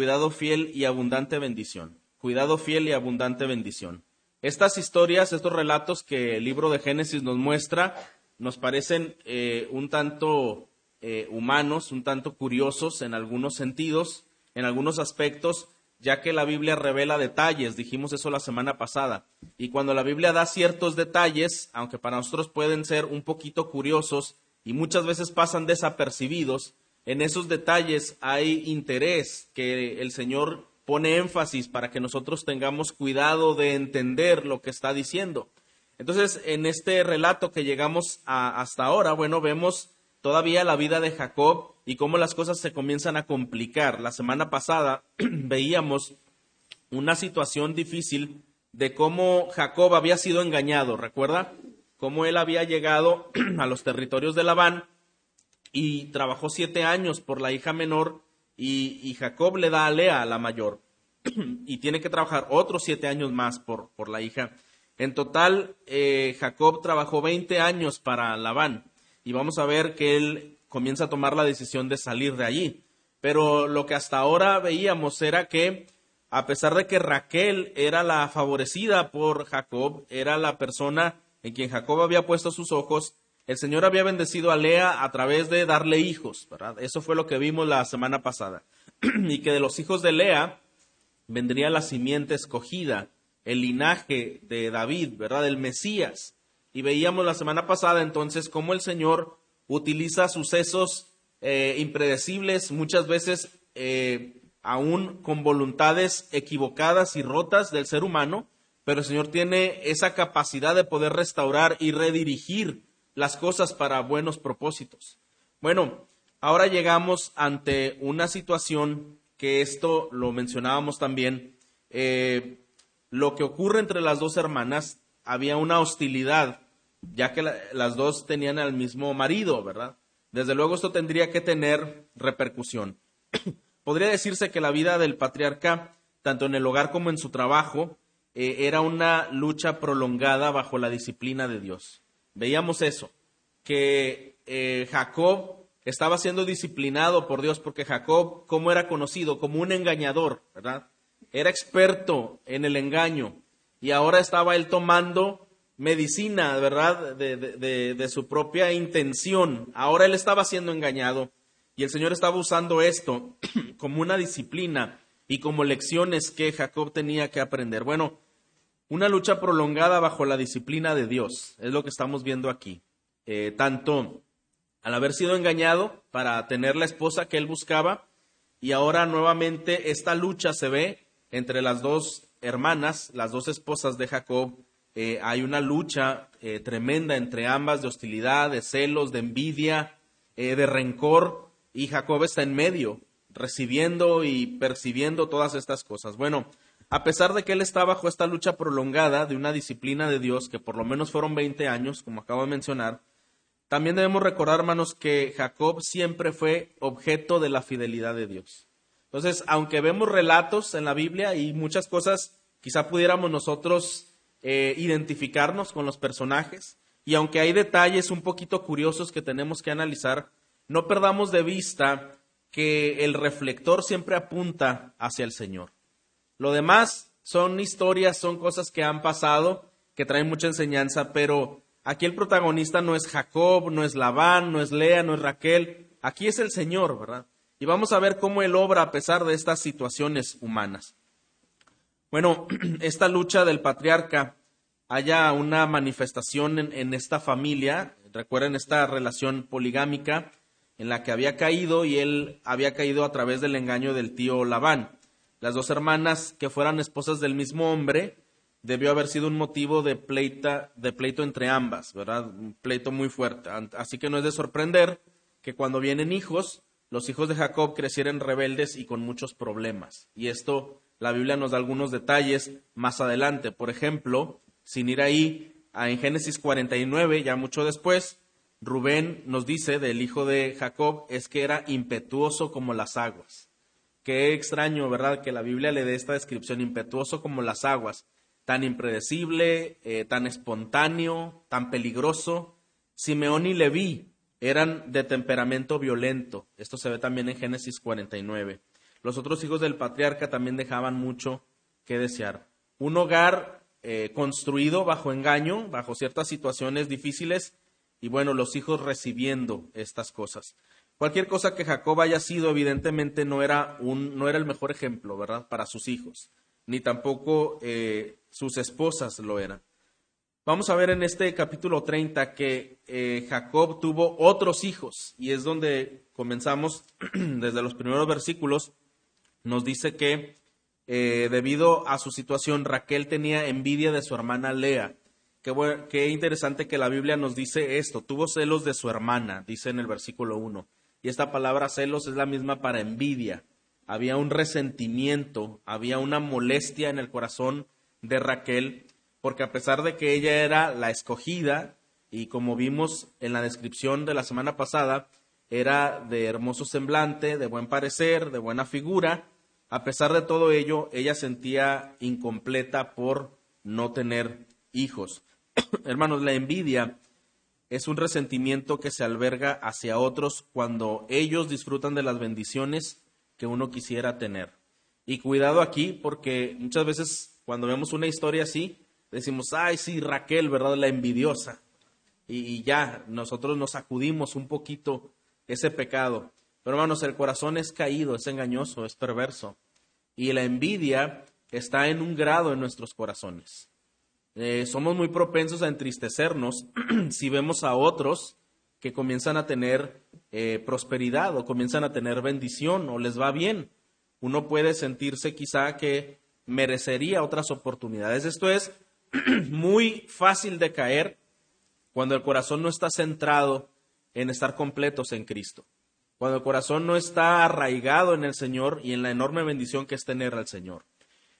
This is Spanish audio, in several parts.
cuidado fiel y abundante bendición. Cuidado fiel y abundante bendición. Estas historias, estos relatos que el libro de Génesis nos muestra, nos parecen eh, un tanto eh, humanos, un tanto curiosos en algunos sentidos, en algunos aspectos, ya que la Biblia revela detalles, dijimos eso la semana pasada. Y cuando la Biblia da ciertos detalles, aunque para nosotros pueden ser un poquito curiosos y muchas veces pasan desapercibidos, en esos detalles hay interés que el Señor pone énfasis para que nosotros tengamos cuidado de entender lo que está diciendo. Entonces, en este relato que llegamos a, hasta ahora, bueno, vemos todavía la vida de Jacob y cómo las cosas se comienzan a complicar. La semana pasada veíamos una situación difícil de cómo Jacob había sido engañado, ¿recuerda? Cómo él había llegado a los territorios de Labán y trabajó siete años por la hija menor y, Jacob le da a Lea, la mayor, y tiene que trabajar otros siete años más por, por la hija. En total, eh, Jacob trabajó 20 años para Labán y vamos a ver que él comienza a tomar la decisión de salir de allí. Pero lo que hasta ahora veíamos era que, a pesar de que Raquel era la favorecida por Jacob, era la persona en quien Jacob había puesto sus ojos, el Señor había bendecido a Lea a través de darle hijos, ¿verdad? Eso fue lo que vimos la semana pasada. y que de los hijos de Lea vendría la simiente escogida, el linaje de David, ¿verdad? El Mesías. Y veíamos la semana pasada entonces cómo el Señor utiliza sucesos eh, impredecibles, muchas veces eh, aún con voluntades equivocadas y rotas del ser humano, pero el Señor tiene esa capacidad de poder restaurar y redirigir las cosas para buenos propósitos. Bueno, ahora llegamos ante una situación que esto lo mencionábamos también. Eh, lo que ocurre entre las dos hermanas, había una hostilidad, ya que las dos tenían al mismo marido, ¿verdad? Desde luego esto tendría que tener repercusión. Podría decirse que la vida del patriarca, tanto en el hogar como en su trabajo, eh, era una lucha prolongada bajo la disciplina de Dios veíamos eso, que eh, Jacob estaba siendo disciplinado por Dios porque Jacob, como era conocido? Como un engañador. Era experto en el engaño y ahora estaba él tomando medicina, ¿verdad? De, su propia intención. Ahora él estaba siendo engañado y el Señor estaba usando esto como una disciplina y como lecciones que Jacob tenía que aprender. Bueno, una lucha prolongada bajo la disciplina de Dios, es lo que estamos viendo aquí. Eh, tanto al haber sido engañado para tener la esposa que él buscaba, y ahora nuevamente esta lucha se ve entre las dos hermanas, las dos esposas de Jacob. Eh, hay una lucha eh, tremenda entre ambas de hostilidad, de celos, de envidia, de rencor, y Jacob está en medio, recibiendo y percibiendo todas estas cosas. Bueno, a pesar de que él está bajo esta lucha prolongada de una disciplina de Dios, que por lo menos fueron 20 años, como acabo de mencionar, también debemos recordar, hermanos, que Jacob siempre fue objeto de la fidelidad de Dios. Entonces, aunque vemos relatos en la Biblia y muchas cosas, quizá pudiéramos nosotros eh, identificarnos con los personajes, y aunque hay detalles un poquito curiosos que tenemos que analizar, no perdamos de vista que el reflector siempre apunta hacia el Señor. Lo demás son historias, son cosas que han pasado, que traen mucha enseñanza, pero aquí el protagonista no es Jacob, no es Labán, no es Lea, no es Raquel, aquí es el Señor, ¿verdad? Y vamos a ver cómo Él obra a pesar de estas situaciones humanas. Bueno, esta lucha del patriarca, haya una manifestación en, en esta familia, recuerden esta relación poligámica en la que había caído y él había caído a través del engaño del tío Labán las dos hermanas que fueran esposas del mismo hombre, debió haber sido un motivo de, de pleito entre ambas, ¿verdad? Un pleito muy fuerte. Así que no es de sorprender que cuando vienen hijos, los hijos de Jacob crecieran rebeldes y con muchos problemas. Y esto la Biblia nos da algunos detalles más adelante. Por ejemplo, sin ir ahí, en Génesis 49, ya mucho después, Rubén nos dice del hijo de Jacob es que era impetuoso como las aguas. Qué extraño, ¿verdad? Que la Biblia le dé esta descripción, impetuoso como las aguas, tan impredecible, eh, tan espontáneo, tan peligroso. Simeón y Leví eran de temperamento violento. Esto se ve también en Génesis 49. los otros hijos del patriarca también dejaban mucho que desear. Un hogar eh, construido bajo engaño, bajo ciertas situaciones difíciles, y bueno, los hijos recibiendo estas cosas. Cualquier cosa que Jacob haya sido, evidentemente no era, un, no era el mejor ejemplo, ¿verdad?, para sus hijos, ni tampoco eh, sus esposas lo eran. Vamos a ver en este capítulo 30 que eh, Jacob tuvo otros hijos y es donde comenzamos desde los primeros versículos. Nos dice que eh, debido a su situación Raquel tenía envidia de su hermana Lea. Qué, qué, interesante que la Biblia nos dice esto. Tuvo celos de su hermana, dice en el versículo 1. Y esta palabra celos es la misma para envidia. Había un resentimiento, había una molestia en el corazón de Raquel porque a pesar de que ella era la escogida, y como vimos en la descripción de la semana pasada, era de hermoso semblante, de buen parecer, de buena figura, a pesar de todo ello, ella sentía incompleta por no tener hijos. Hermanos, la envidia es un resentimiento que se alberga hacia otros cuando ellos disfrutan de las bendiciones que uno quisiera tener. Y cuidado aquí porque muchas veces cuando vemos una historia así, decimos, ay, sí, Raquel, ¿verdad? La envidiosa. Y, ya, nosotros nos sacudimos un poquito ese pecado. Pero hermanos, el corazón es caído, es engañoso, es perverso. Y la envidia está en un grado en nuestros corazones. Eh, somos muy propensos a entristecernos si vemos a otros que comienzan a tener eh, prosperidad o comienzan a tener bendición o les va bien. Uno puede sentirse quizá que merecería otras oportunidades. Esto es muy fácil de caer cuando el corazón no está centrado en estar completos en Cristo. Cuando el corazón no está arraigado en el Señor y en la enorme bendición que es tener al Señor.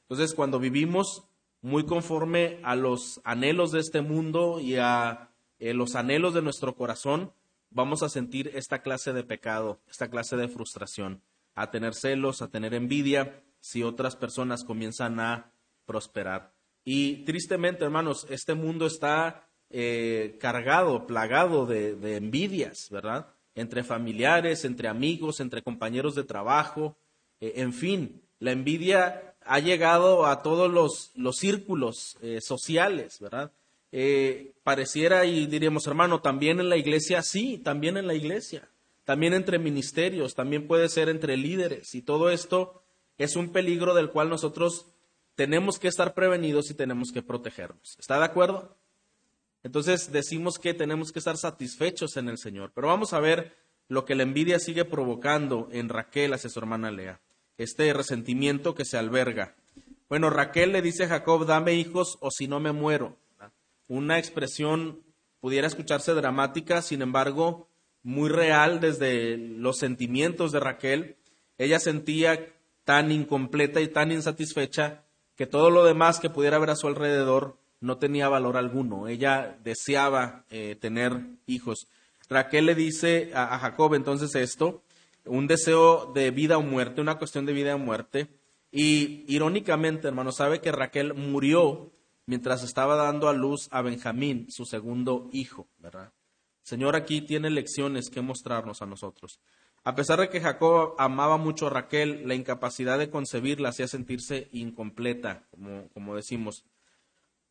Entonces, cuando vivimos muy conforme a los anhelos de este mundo y a eh, los anhelos de nuestro corazón, vamos a sentir esta clase de pecado, esta clase de frustración, a tener celos, a tener envidia, si otras personas comienzan a prosperar. Y tristemente, hermanos, este mundo está eh, cargado, plagado de, envidias, ¿verdad? Entre familiares, entre amigos, entre compañeros de trabajo, eh, en fin, la envidia ha llegado a todos los, los círculos eh, sociales, ¿verdad? pareciera y diríamos, hermano, también en la iglesia, sí, también en la iglesia, también entre ministerios, también puede ser entre líderes, y todo esto es un peligro del cual nosotros tenemos que estar prevenidos y tenemos que protegernos. ¿Está de acuerdo? Entonces decimos que tenemos que estar satisfechos en el Señor. Pero vamos a ver lo que la envidia sigue provocando en Raquel hacia su hermana Lea. Este resentimiento que se alberga. Bueno, Raquel le dice a Jacob, dame hijos o si no me muero. Una expresión pudiera escucharse dramática, sin embargo, muy real desde los sentimientos de Raquel. Ella sentía tan incompleta y tan insatisfecha que todo lo demás que pudiera haber a su alrededor no tenía valor alguno. Ella deseaba eh, tener hijos. Raquel le dice a, Jacob entonces esto, un deseo de vida o muerte, una cuestión de vida o muerte. Y irónicamente, hermano, sabe que Raquel murió mientras estaba dando a luz a Benjamín, su segundo hijo, ¿verdad? Señor aquí tiene lecciones que mostrarnos a nosotros. A pesar de que Jacob amaba mucho a Raquel, la incapacidad de concebirla hacía sentirse incompleta, como, decimos.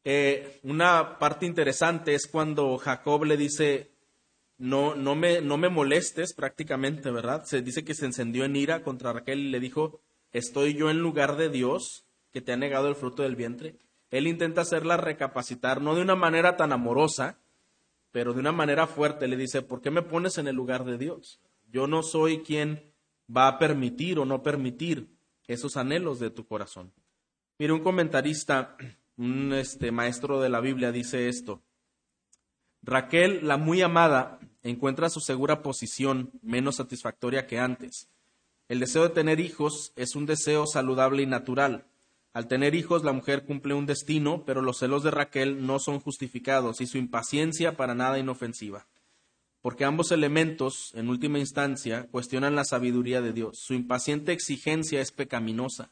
Eh, una parte interesante es cuando Jacob le dice, no, no, me, no me molestes prácticamente, ¿verdad? Se dice que se encendió en ira contra Raquel y le dijo, ¿estoy yo en lugar de Dios que te ha negado el fruto del vientre? Él intenta hacerla recapacitar, no de una manera tan amorosa, pero de una manera fuerte. Le dice, ¿por qué me pones en el lugar de Dios? Yo no soy quien va a permitir o no permitir esos anhelos de tu corazón. Mire, un comentarista, un este, maestro de la Biblia dice esto. Raquel, la muy amada, encuentra su segura posición menos satisfactoria que antes. El deseo de tener hijos es un deseo saludable y natural. Al tener hijos, la mujer cumple un destino, pero los celos de Raquel no son justificados y su impaciencia para nada inofensiva porque ambos elementos, en última instancia, cuestionan la sabiduría de Dios. Su impaciente exigencia es pecaminosa,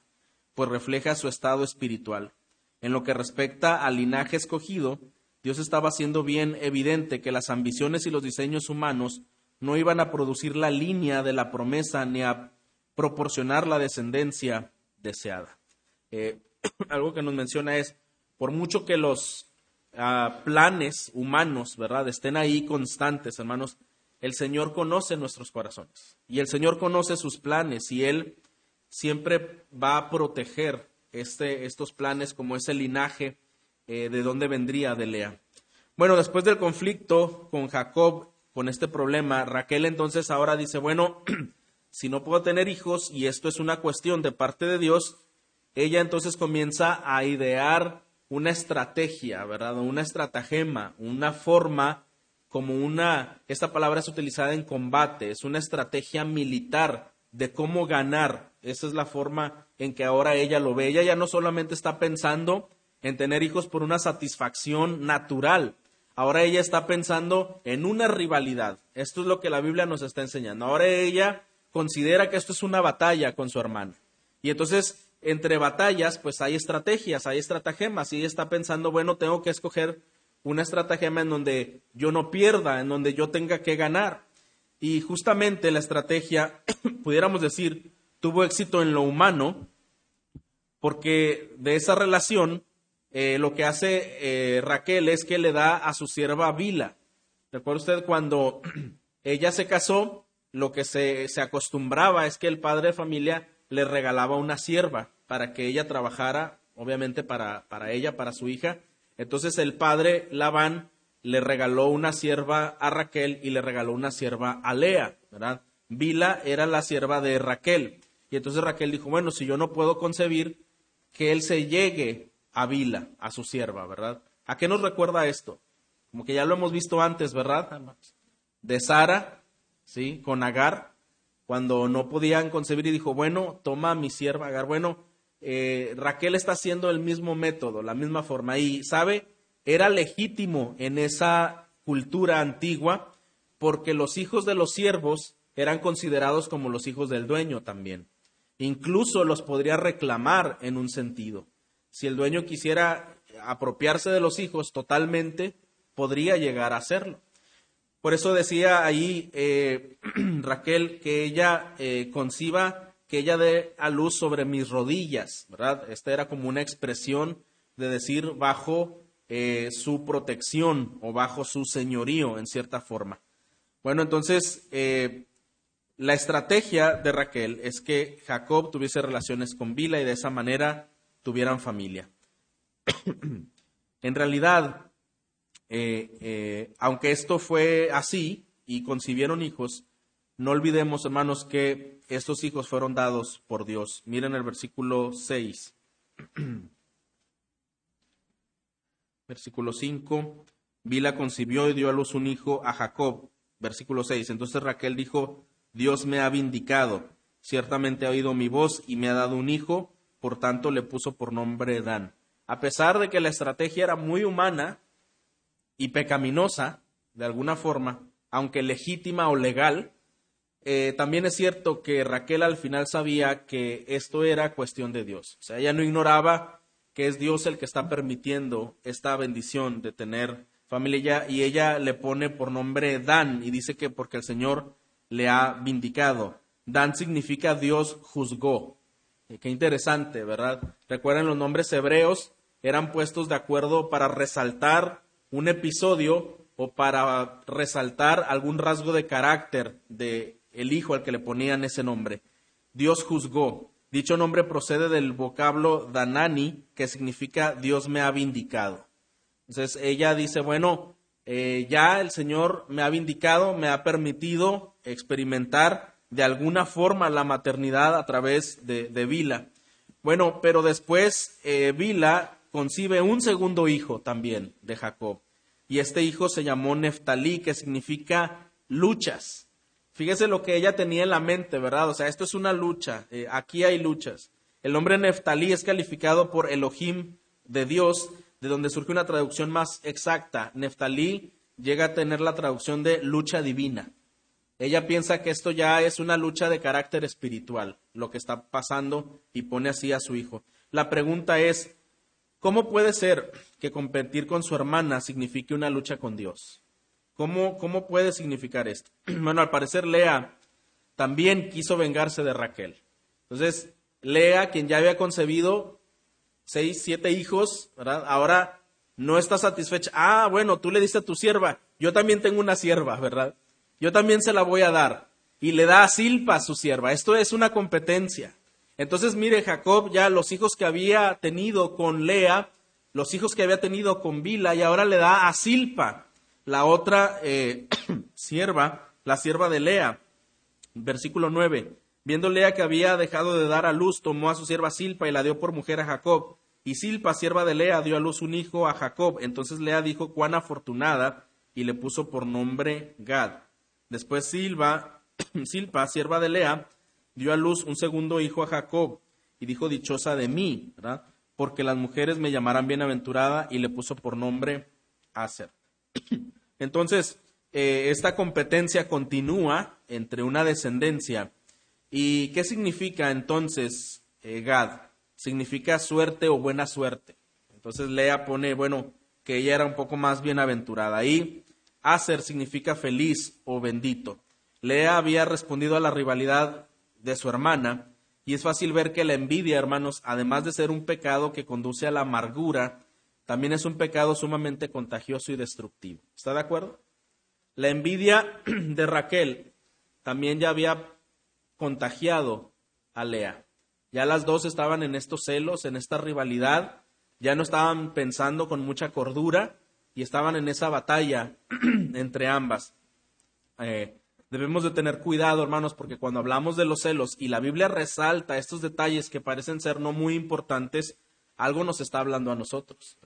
pues refleja su estado espiritual. En lo que respecta al linaje escogido, Dios estaba haciendo bien evidente que las ambiciones y los diseños humanos no iban a producir la línea de la promesa ni a proporcionar la descendencia deseada. Eh, algo que nos menciona es, por mucho que los ah, planes humanos, ¿verdad?, estén ahí constantes, hermanos, el Señor conoce nuestros corazones y el Señor conoce sus planes y Él siempre va a proteger este, estos planes como ese linaje eh, de donde vendría de Lea. Bueno, después del conflicto con Jacob, con este problema, Raquel entonces ahora dice, bueno, si no puedo tener hijos y esto es una cuestión de parte de Dios, ella entonces comienza a idear una estrategia, ¿verdad? Una estratagema, una forma como una, esta palabra es utilizada en combate, es una estrategia militar de cómo ganar. Esa es la forma en que ahora ella lo ve. Ella ya no solamente está pensando en tener hijos por una satisfacción natural, ahora ella está pensando en una rivalidad. Esto es lo que la Biblia nos está enseñando. Ahora ella considera que esto es una batalla con su hermano. Y entonces entre batallas, pues hay estrategias, hay estratagemas, y ella está pensando, bueno, tengo que escoger una estratagema en donde yo no pierda, en donde yo tenga que ganar. Y justamente la estrategia, pudiéramos decir, tuvo éxito en lo humano, porque de esa relación eh, lo que hace eh, Raquel es que le da a su sierva Vila. ¿Recuerda usted cuando ella se casó? Lo que se, se acostumbraba es que el padre de familia le regalaba una sierva para que ella trabajara, obviamente para, para ella, para su hija. Entonces el padre Labán le regaló una sierva a Raquel y le regaló una sierva a Lea, ¿verdad? Vila era la sierva de Raquel. Y entonces Raquel dijo, bueno, si yo no puedo concebir, que él se llegue a a su sierva, ¿verdad? ¿A qué nos recuerda esto? Como que ya lo hemos visto antes, ¿verdad? De Sara, ¿sí? Con Agar, cuando no podían concebir y dijo, bueno, toma mi sierva Agar. Bueno, eh, Raquel está haciendo el mismo método, la misma forma. Y, ¿sabe? Era legítimo en esa cultura antigua porque los hijos de los siervos eran considerados como los hijos del dueño también. Incluso los podría reclamar en un sentido. Si el dueño quisiera apropiarse de los hijos totalmente, podría llegar a hacerlo. Por eso decía ahí eh, Raquel que ella eh, conciba, que ella dé a luz sobre mis rodillas, ¿verdad? Esta era como una expresión de decir bajo eh, su protección o bajo su señorío, en cierta forma. Bueno, entonces, la estrategia de Raquel es que Jacob tuviese relaciones con Bila y de esa manera tuvieran familia. en realidad, eh, eh, aunque esto fue así y concibieron hijos, no olvidemos, hermanos, que estos hijos fueron dados por Dios. Miren el versículo 6. versículo 5. Bila concibió y dio a luz un hijo a Jacob. Versículo 6. Entonces Raquel dijo, Dios me ha vindicado. Ciertamente ha oído mi voz y me ha dado un hijo, por tanto le puso por nombre Dan. A pesar de que la estrategia era muy humana, y pecaminosa, de alguna forma, aunque legítima o legal, eh, también es cierto que Raquel al final sabía que esto era cuestión de Dios. O sea, ella no ignoraba que es Dios el que está permitiendo esta bendición de tener familia y ella le pone por nombre Dan y dice que porque el Señor le ha vindicado. Dan significa Dios juzgó. Eh, qué interesante, ¿verdad? Recuerden los nombres hebreos eran puestos de acuerdo para resaltar un episodio o para resaltar algún rasgo de carácter de el hijo al que le ponían ese nombre. Dios juzgó. Dicho nombre procede del vocablo danani, que significa Dios me ha vindicado. Entonces ella dice, bueno, eh, ya el Señor me ha vindicado, me ha permitido experimentar de alguna forma la maternidad a través de, de Vila. Bueno, pero después eh, Vila concibe un segundo hijo también de Jacob. Y este hijo se llamó Neftalí, que significa luchas. Fíjese lo que ella tenía en la mente, ¿verdad? O sea, esto es una lucha. Eh, aquí hay luchas. El nombre Neftalí es calificado por Elohim de Dios, de donde surge una traducción más exacta. Neftalí llega a tener la traducción de lucha divina. Ella piensa que esto ya es una lucha de carácter espiritual, lo que está pasando, y pone así a su hijo. La pregunta es, ¿Cómo puede ser que competir con su hermana signifique una lucha con Dios? ¿Cómo, cómo puede significar esto? Bueno, al parecer Lea también quiso vengarse de Raquel. Entonces, Lea, quien ya había concebido seis, siete hijos, ¿verdad? Ahora no está satisfecha. Ah, bueno, tú le diste a tu sierva, yo también tengo una sierva, ¿verdad? Yo también se la voy a dar. Y le da a Silpa su sierva. Esto es una competencia. Entonces, mire, Jacob ya los hijos que había tenido con Lea, los hijos que había tenido con Bila, y ahora le da a Silpa, la otra eh, sierva, la sierva de Lea. Versículo 9. Viendo Lea que había dejado de dar a luz, tomó a su sierva Silpa y la dio por mujer a Jacob. Y Silpa, sierva de Lea, dio a luz un hijo a Jacob. Entonces Lea dijo, cuán afortunada, y le puso por nombre Gad. Después Silpa, Silpa, sierva de Lea, dio a luz un segundo hijo a Jacob y dijo, dichosa de mí, ¿verdad? Porque las mujeres me llamarán bienaventurada y le puso por nombre Aser. Entonces, eh, esta competencia continúa entre una descendencia. ¿Y qué significa entonces eh, Gad? Significa suerte o buena suerte. Entonces Lea pone, bueno, que ella era un poco más bienaventurada. Y Aser significa feliz o bendito. Lea había respondido a la rivalidad de su hermana, y es fácil ver que la envidia, hermanos, además de ser un pecado que conduce a la amargura, también es un pecado sumamente contagioso y destructivo. ¿Está de acuerdo? La envidia de Raquel también ya había contagiado a Lea. Ya las dos estaban en estos celos, en esta rivalidad, ya no estaban pensando con mucha cordura y estaban en esa batalla entre ambas. Eh, debemos de tener cuidado, hermanos, porque cuando hablamos de los celos y la Biblia resalta estos detalles que parecen ser no muy importantes, algo nos está hablando a nosotros.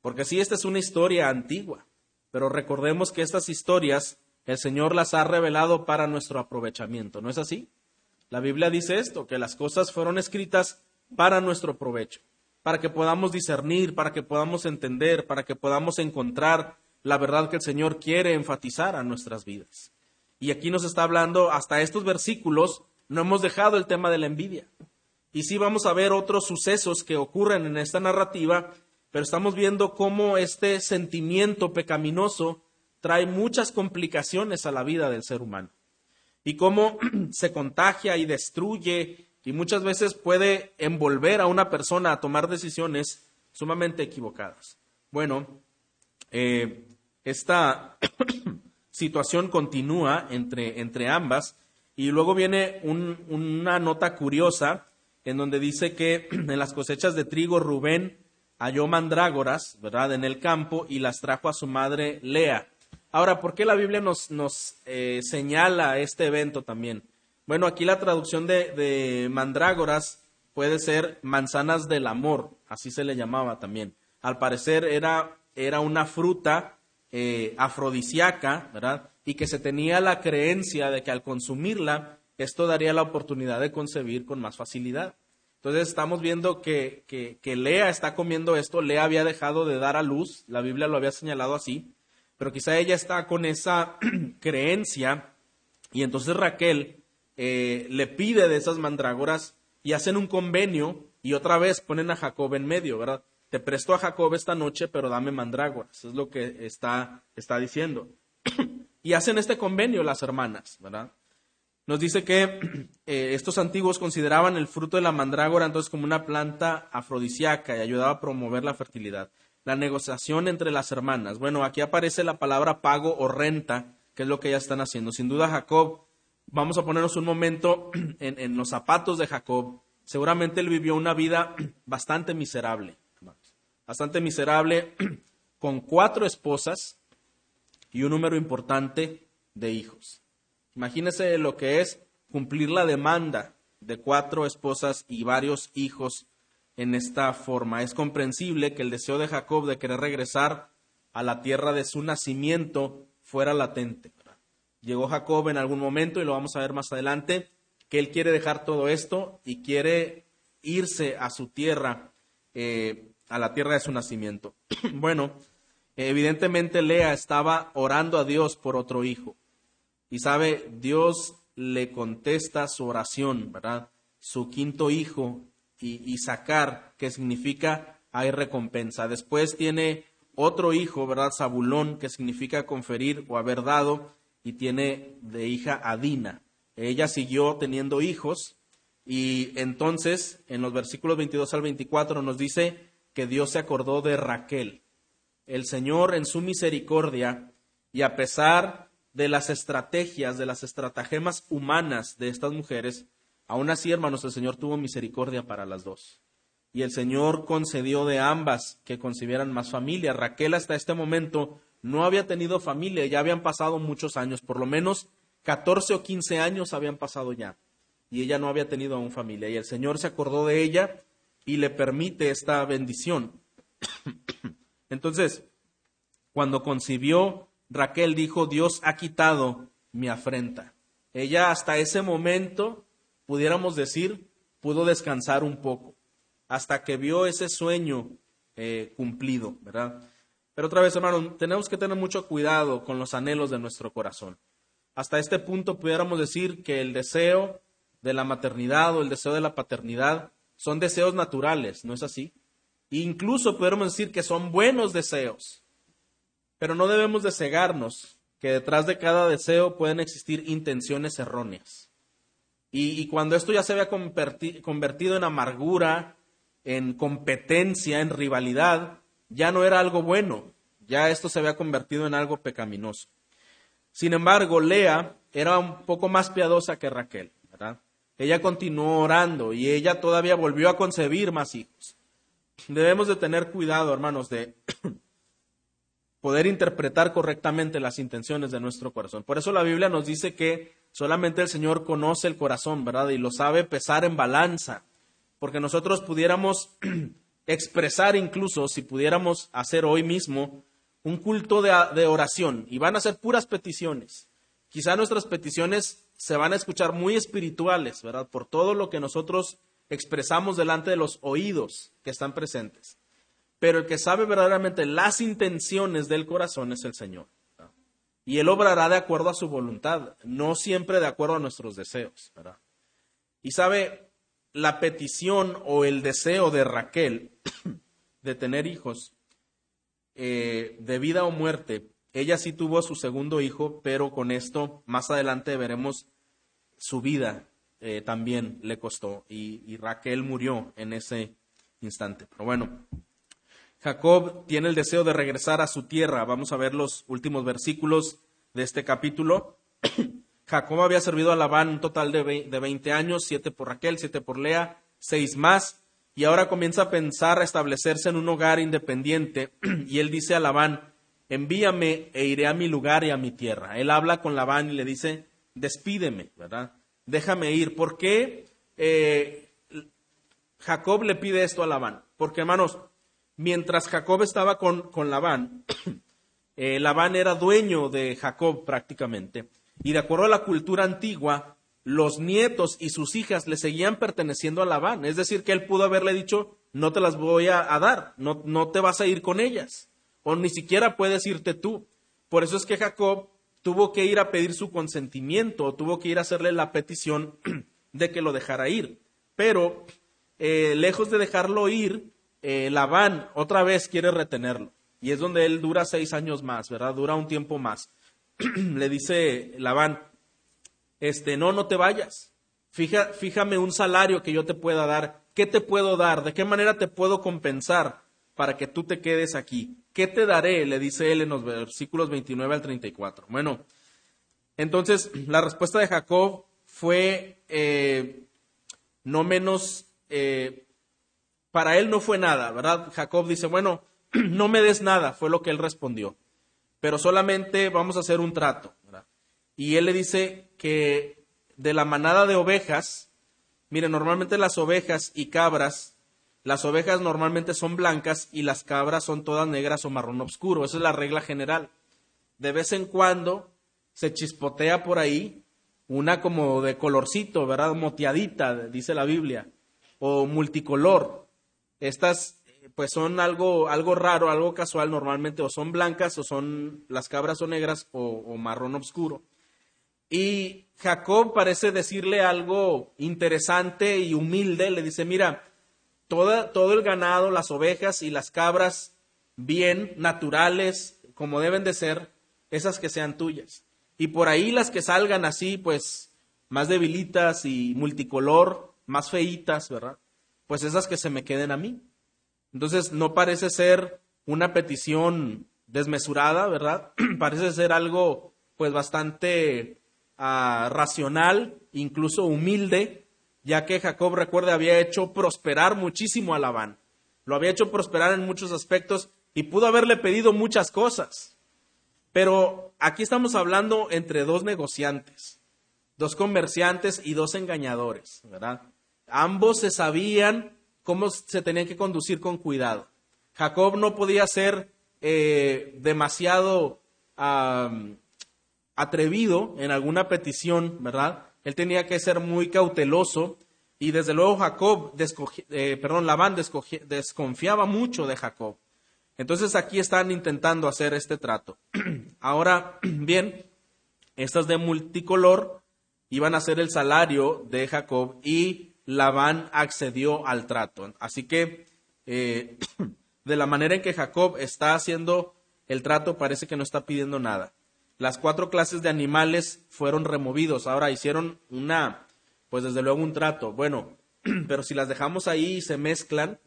Porque sí, esta es una historia antigua, pero recordemos que estas historias el Señor las ha revelado para nuestro aprovechamiento, ¿no es así? La Biblia dice esto, que las cosas fueron escritas para nuestro provecho, para que podamos discernir, para que podamos entender, para que podamos encontrar la verdad que el Señor quiere enfatizar a nuestras vidas. Y aquí nos está hablando, hasta estos versículos, no hemos dejado el tema de la envidia. Y sí vamos a ver otros sucesos que ocurren en esta narrativa, pero estamos viendo cómo este sentimiento pecaminoso trae muchas complicaciones a la vida del ser humano. Y cómo se contagia y destruye y muchas veces puede envolver a una persona a tomar decisiones sumamente equivocadas. Bueno, eh, esta situación continúa entre, entre ambas. Y luego viene una nota curiosa en donde dice que en las cosechas de trigo Rubén halló mandrágoras, ¿verdad?, en el campo y las trajo a su madre Lea. Ahora, ¿por qué la Biblia nos, nos eh, señala este evento también? Bueno, aquí la traducción de, de mandrágoras puede ser manzanas del amor, así se le llamaba también. Al parecer era, era una fruta eh, afrodisíaca, ¿verdad? Y que se tenía la creencia de que al consumirla, esto daría la oportunidad de concebir con más facilidad. Entonces estamos viendo que, que, Lea está comiendo esto, Lea había dejado de dar a luz, la Biblia lo había señalado así, pero quizá ella está con esa creencia y entonces Raquel eh, le pide de esas mandrágoras y hacen un convenio y otra vez ponen a Jacob en medio, ¿verdad? te presto a Jacob esta noche, pero dame mandrágoras. Es lo que está, está diciendo. y hacen este convenio las hermanas, ¿verdad? Nos dice que eh, estos antiguos consideraban el fruto de la mandrágora entonces como una planta afrodisíaca y ayudaba a promover la fertilidad. La negociación entre las hermanas. Bueno, aquí aparece la palabra pago o renta, que es lo que ellas están haciendo. Sin duda, Jacob, vamos a ponernos un momento en, los zapatos de Jacob. Seguramente él vivió una vida bastante miserable bastante miserable, con cuatro esposas y un número importante de hijos. Imagínese lo que es cumplir la demanda de cuatro esposas y varios hijos en esta forma. Es comprensible que el deseo de Jacob de querer regresar a la tierra de su nacimiento fuera latente. Llegó Jacob en algún momento, y lo vamos a ver más adelante, que él quiere dejar todo esto y quiere irse a su tierra eh, a la tierra de su nacimiento. bueno, evidentemente Lea estaba orando a Dios por otro hijo. Y sabe, Dios le contesta su oración, ¿verdad? Su quinto hijo y, sacar, que significa hay recompensa. Después tiene otro hijo, ¿verdad? Zabulón, que significa conferir o haber dado, y tiene de hija a Dina. Ella siguió teniendo hijos, Y entonces, en los versículos 22 al 24 nos dice que Dios se acordó de Raquel. El Señor en su misericordia y a pesar de las estrategias, de las estratagemas humanas de estas mujeres, aún así, hermanos, el Señor tuvo misericordia para las dos. Y el Señor concedió de ambas que concibieran más familia. Raquel hasta este momento no había tenido familia, ya habían pasado muchos años, por lo menos 14 o 15 años habían pasado ya. Y ella no había tenido aún familia. Y el Señor se acordó de ella y le permite esta bendición. Entonces, cuando concibió, Raquel dijo, Dios ha quitado mi afrenta. Ella hasta ese momento, pudiéramos decir, pudo descansar un poco, hasta que vio ese sueño eh, cumplido, ¿verdad? Pero otra vez, hermano, tenemos que tener mucho cuidado con los anhelos de nuestro corazón. Hasta este punto pudiéramos decir que el deseo de la maternidad o el deseo de la paternidad son deseos naturales, ¿no es así? incluso pudiéramos decir que son buenos deseos, pero no debemos de cegarnos que detrás de cada deseo pueden existir intenciones erróneas. Y, cuando esto ya se había convertido en amargura, en competencia, en rivalidad, ya no era algo bueno, ya esto se había convertido en algo pecaminoso. Sin embargo, Lea era un poco más piadosa que Raquel, ¿verdad? Ella continuó orando y ella todavía volvió a concebir más hijos. Debemos de tener cuidado, hermanos, de poder interpretar correctamente las intenciones de nuestro corazón. Por eso la Biblia nos dice que solamente el Señor conoce el corazón, ¿verdad? Y lo sabe pesar en balanza. Porque nosotros pudiéramos expresar incluso, si pudiéramos hacer hoy mismo, un culto de, oración y van a ser puras peticiones. Quizá nuestras peticiones se van a escuchar muy espirituales, ¿verdad? Por todo lo que nosotros expresamos delante de los oídos que están presentes. Pero el que sabe verdaderamente las intenciones del corazón es el Señor. Y Él obrará de acuerdo a su voluntad, no siempre de acuerdo a nuestros deseos. ¿verdad? Y sabe, la petición o el deseo de Raquel de tener hijos eh, de vida o muerte. Ella sí tuvo su segundo hijo, pero con esto más adelante veremos su vida eh, también le costó y, Raquel murió en ese instante. Pero bueno, Jacob tiene el deseo de regresar a su tierra. Vamos a ver los últimos versículos de este capítulo. Jacob había servido a Labán un total de, de 20 años, siete por Raquel, siete por Lea, seis más y ahora comienza a pensar a establecerse en un hogar independiente y él dice a Labán, envíame e iré a mi lugar y a mi tierra. Él habla con Labán y le dice, despídeme, ¿verdad? Déjame ir. ¿Por qué eh, Jacob le pide esto a Labán? Porque hermanos, mientras Jacob estaba con, con Labán, eh, Labán era dueño de Jacob prácticamente. Y de acuerdo a la cultura antigua, los nietos y sus hijas le seguían perteneciendo a Labán. Es decir, que él pudo haberle dicho, no te las voy a, dar, no, no te vas a ir con ellas, o ni siquiera puedes irte tú. Por eso es que Jacob tuvo que ir a pedir su consentimiento, o tuvo que ir a hacerle la petición de que lo dejara ir. Pero, eh, lejos de dejarlo ir, eh, Labán otra vez quiere retenerlo. Y es donde él dura seis años más, ¿verdad? Dura un tiempo más. Le dice Labán, este, no, no te vayas. Fíjame un salario que yo te pueda dar. ¿Qué te puedo dar? ¿De qué manera te puedo compensar para que tú te quedes aquí? ¿Qué te daré? Le dice él en los versículos 29 al 34. Bueno, entonces la respuesta de Jacob fue eh, no menos, eh, para él no fue nada, ¿verdad? Jacob dice, bueno, no me des nada, fue lo que él respondió, pero solamente vamos a hacer un trato. Y él le dice que de la manada de ovejas, mire, normalmente las ovejas y cabras, las ovejas normalmente son blancas y las cabras son todas negras o marrón oscuro. Esa es la regla general. De vez en cuando se chispotea por ahí una como de colorcito, ¿verdad? Moteadita, dice la Biblia, o multicolor. Estas pues son algo, algo raro, algo casual normalmente, o son blancas o son las cabras o negras o, marrón oscuro. Y Jacob parece decirle algo interesante y humilde. Le dice, mira, todo el ganado, las ovejas y las cabras bien, naturales, como deben de ser, esas que sean tuyas. Y por ahí las que salgan así, pues, más debilitas y multicolor, más feitas, ¿verdad? Pues esas que se me queden a mí. Entonces no parece ser una petición desmesurada, ¿verdad? parece ser algo pues bastante ah, racional, incluso humilde, ya que Jacob, recuerde, había hecho prosperar muchísimo a Labán. Lo había hecho prosperar en muchos aspectos y pudo haberle pedido muchas cosas. Pero aquí estamos hablando entre dos negociantes, dos comerciantes y dos engañadores, ¿verdad? Ambos se sabían cómo se tenían que conducir con cuidado. Jacob no podía ser eh, demasiado atrevido en alguna petición, ¿verdad? Él tenía que ser muy cauteloso y desde luego Jacob, eh, perdón, Labán desconfiaba mucho de Jacob. Entonces aquí están intentando hacer este trato. Ahora, bien, estas de multicolor iban a ser el salario de Jacob y Labán accedió al trato. Así que eh, de la manera en que Jacob está haciendo el trato parece que no está pidiendo nada. Las cuatro clases de animales fueron removidos. Ahora hicieron una, pues desde luego un trato. Bueno, pero si las dejamos ahí y se mezclan,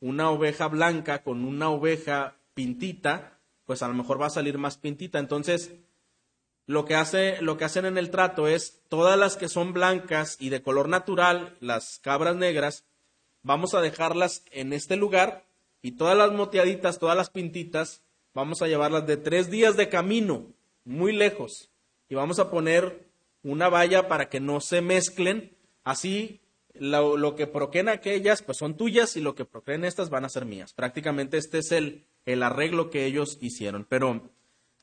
una oveja blanca con una oveja pintita, pues a lo mejor va a salir más pintita. Entonces, lo que, hace, lo que hacen en el trato es todas las que son blancas y de color natural, las cabras negras, vamos a dejarlas en este lugar y todas las moteaditas, todas las pintitas, vamos a llevarlas de tres días de camino, muy lejos, y vamos a poner una valla para que no se mezclen. Así lo, que procreen aquellas, pues son tuyas y lo que procreen estas van a ser mías. Prácticamente este es el, el arreglo que ellos hicieron. Pero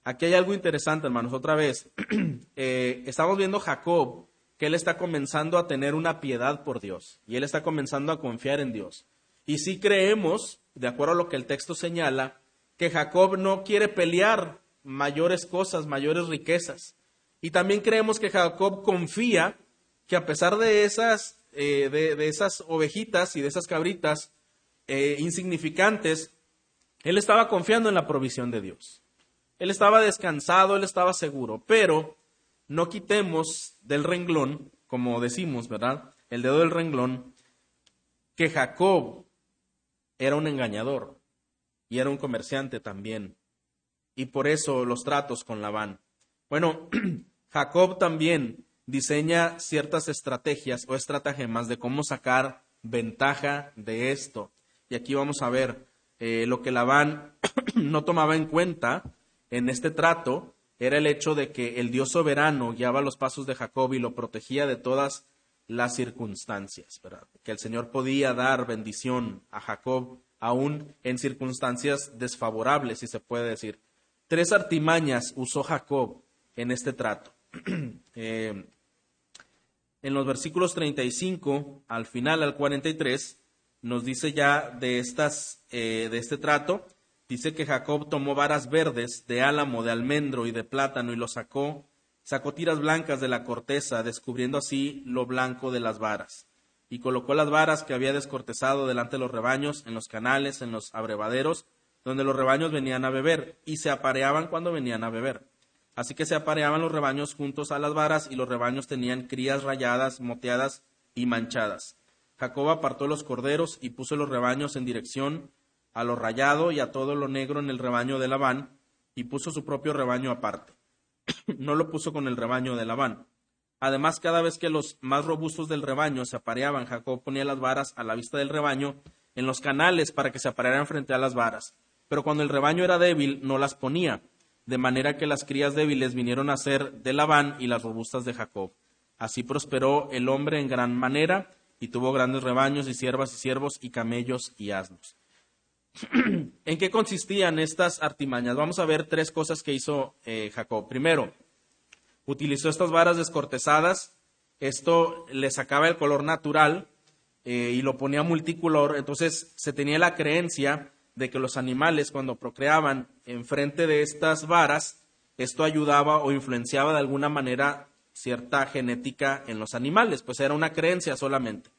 aquí hay algo interesante, hermanos. Otra vez, eh, estamos viendo Jacob, que él está comenzando a tener una piedad por Dios y él está comenzando a confiar en Dios. Y si creemos, de acuerdo a lo que el texto señala, que Jacob no quiere pelear mayores cosas, mayores riquezas. Y también creemos que Jacob confía que a pesar de esas eh, de, esas ovejitas y de esas cabritas eh, insignificantes, él estaba confiando en la provisión de Dios. Él estaba descansado, él estaba seguro, pero no quitemos del renglón, como decimos, ¿verdad? El dedo del renglón, que Jacob era un engañador y era un comerciante también. Y por eso los tratos con Labán. Bueno, Jacob también diseña ciertas estrategias o estratagemas de cómo sacar ventaja de esto. Y aquí vamos a ver eh, lo que Labán no tomaba en cuenta en este trato era el hecho de que el Dios soberano guiaba los pasos de Jacob y lo protegía de todas las circunstancias, que el Señor podía dar bendición a Jacob aún en circunstancias desfavorables, si se puede decir. Tres artimañas usó Jacob en este trato. eh, en los versículos 35 al final, al 43, nos dice ya de, estas, eh, de este trato, dice que Jacob tomó varas verdes de álamo, de almendro y de plátano y lo sacó, sacó tiras blancas de la corteza, descubriendo así lo blanco de las varas. Y colocó las varas que había descortezado delante de los rebaños, en los canales, en los abrevaderos, donde los rebaños venían a beber, y se apareaban cuando venían a beber. Así que se apareaban los rebaños juntos a las varas y los rebaños tenían crías rayadas, moteadas y manchadas. Jacob apartó los corderos y puso los rebaños en dirección a lo rayado y a todo lo negro en el rebaño de Labán y puso su propio rebaño aparte. no lo puso con el rebaño de Labán. Además, cada vez que los más robustos del rebaño se apareaban, Jacob ponía las varas a la vista del rebaño en los canales para que se aparearan frente a las varas. Pero cuando el rebaño era débil, no las ponía de manera que las crías débiles vinieron a ser de Labán y las robustas de Jacob. Así prosperó el hombre en gran manera y tuvo grandes rebaños y siervas y siervos y camellos y asnos. ¿En qué consistían estas artimañas? Vamos a ver tres cosas que hizo eh, Jacob. Primero, utilizó estas varas descortezadas. Esto le sacaba el color natural eh, y lo ponía multicolor. Entonces se tenía la creencia de que los animales cuando procreaban enfrente de estas varas, esto ayudaba o influenciaba de alguna manera cierta genética en los animales, pues era una creencia solamente.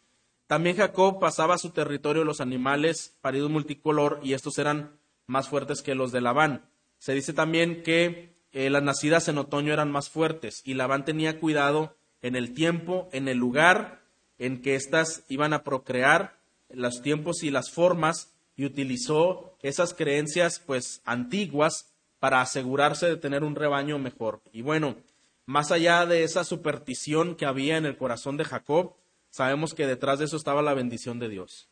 También Jacob pasaba a su territorio los animales paridos multicolor y estos eran más fuertes que los de Labán. Se dice también que eh, las nacidas en otoño eran más fuertes y Labán tenía cuidado en el tiempo, en el lugar en que éstas iban a procrear los tiempos y las formas y utilizó esas creencias pues antiguas para asegurarse de tener un rebaño mejor. Y bueno, más allá de esa superstición que había en el corazón de Jacob, sabemos que detrás de eso estaba la bendición de Dios.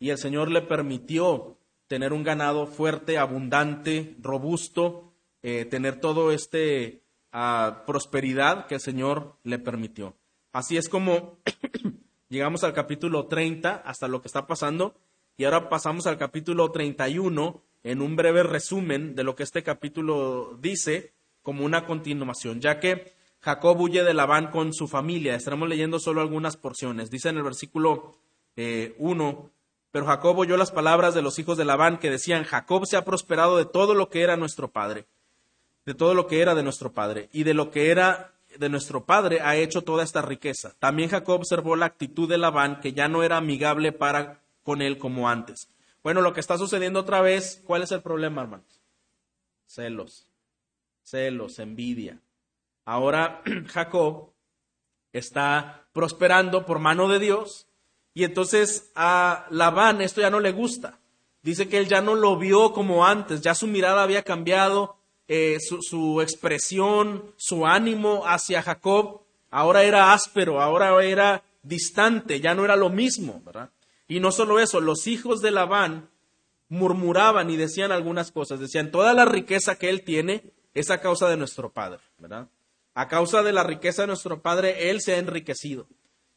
Y el Señor le permitió tener un ganado fuerte, abundante, robusto, eh, tener todo este ah, prosperidad que el Señor le permitió. Así es como llegamos al capítulo 30, hasta lo que está pasando, y ahora pasamos al capítulo 31 en un breve resumen de lo que este capítulo dice como una continuación, ya que Jacob huye de Labán con su familia. Estaremos leyendo solo algunas porciones. Dice en el versículo 1, eh, pero Jacob oyó las palabras de los hijos de Labán que decían, Jacob se ha prosperado de todo lo que era nuestro padre, de todo lo que era de nuestro padre, y de lo que era de nuestro padre ha hecho toda esta riqueza. También Jacob observó la actitud de Labán, que ya no era amigable para con él como antes. Bueno, lo que está sucediendo otra vez, ¿cuál es el problema, hermanos? Celos, celos, envidia. Ahora Jacob está prosperando por mano de Dios y entonces a Labán esto ya no le gusta. Dice que él ya no lo vio como antes, ya su mirada había cambiado, eh, su, su expresión, su ánimo hacia Jacob ahora era áspero, ahora era distante, ya no era lo mismo, ¿verdad? Y no solo eso, los hijos de Labán murmuraban y decían algunas cosas. Decían, toda la riqueza que él tiene es a causa de nuestro padre, ¿verdad? A causa de la riqueza de nuestro padre, él se ha enriquecido.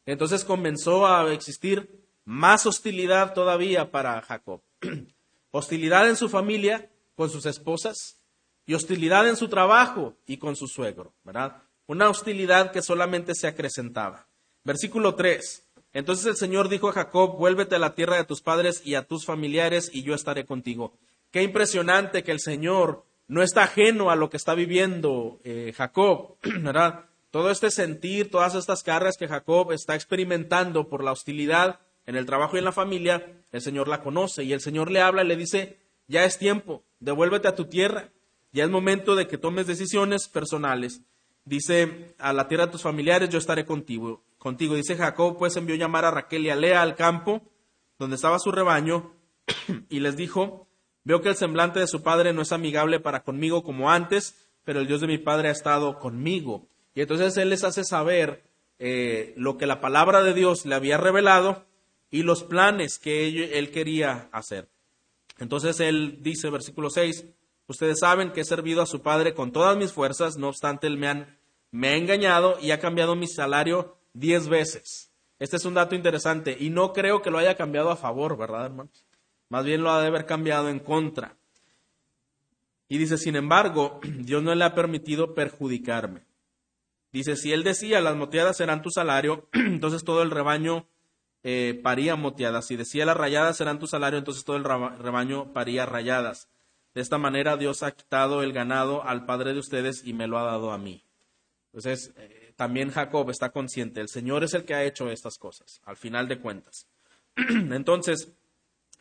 Entonces comenzó a existir más hostilidad todavía para Jacob. hostilidad en su familia con sus esposas y hostilidad en su trabajo y con su suegro, ¿verdad? Una hostilidad que solamente se acrecentaba. Versículo 3. Entonces el Señor dijo a Jacob, vuélvete a la tierra de tus padres y a tus familiares y yo estaré contigo. Qué impresionante que el Señor no está ajeno a lo que está viviendo eh, Jacob, ¿verdad? Todo este sentir, todas estas cargas que Jacob está experimentando por la hostilidad en el trabajo y en la familia, el Señor la conoce y el Señor le habla y le dice, ya es tiempo, devuélvete a tu tierra, ya es momento de que tomes decisiones personales. Dice, a la tierra de tus familiares yo estaré contigo contigo. Dice Jacob, pues envió llamar a Raquel y a Lea al campo donde estaba su rebaño y les dijo, veo que el semblante de su padre no es amigable para conmigo como antes, pero el Dios de mi padre ha estado conmigo. Y entonces él les hace saber eh, lo que la palabra de Dios le había revelado y los planes que él quería hacer. Entonces él dice, versículo 6, ustedes saben que he servido a su padre con todas mis fuerzas, no obstante él me, han, me ha engañado y ha cambiado mi salario diez veces. Este es un dato interesante y no creo que lo haya cambiado a favor, ¿verdad, hermanos? Más bien lo ha de haber cambiado en contra. Y dice, sin embargo, Dios no le ha permitido perjudicarme. Dice, si él decía, las moteadas serán tu salario, entonces todo el rebaño eh, paría moteadas. Si decía, las rayadas serán tu salario, entonces todo el rebaño paría rayadas. De esta manera Dios ha quitado el ganado al padre de ustedes y me lo ha dado a mí. Entonces, eh, también Jacob está consciente, el Señor es el que ha hecho estas cosas, al final de cuentas. Entonces,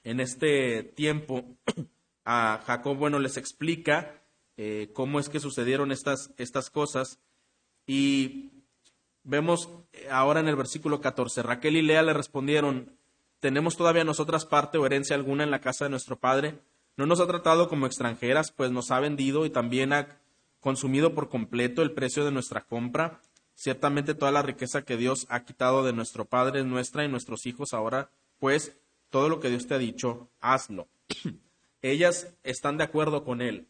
en este tiempo, a Jacob, bueno, les explica eh, cómo es que sucedieron estas, estas cosas y vemos ahora en el versículo 14, Raquel y Lea le respondieron, ¿tenemos todavía nosotras parte o herencia alguna en la casa de nuestro padre? No nos ha tratado como extranjeras, pues nos ha vendido y también ha consumido por completo el precio de nuestra compra. Ciertamente toda la riqueza que Dios ha quitado de nuestro Padre es nuestra y nuestros hijos ahora, pues todo lo que Dios te ha dicho, hazlo. Ellas están de acuerdo con Él.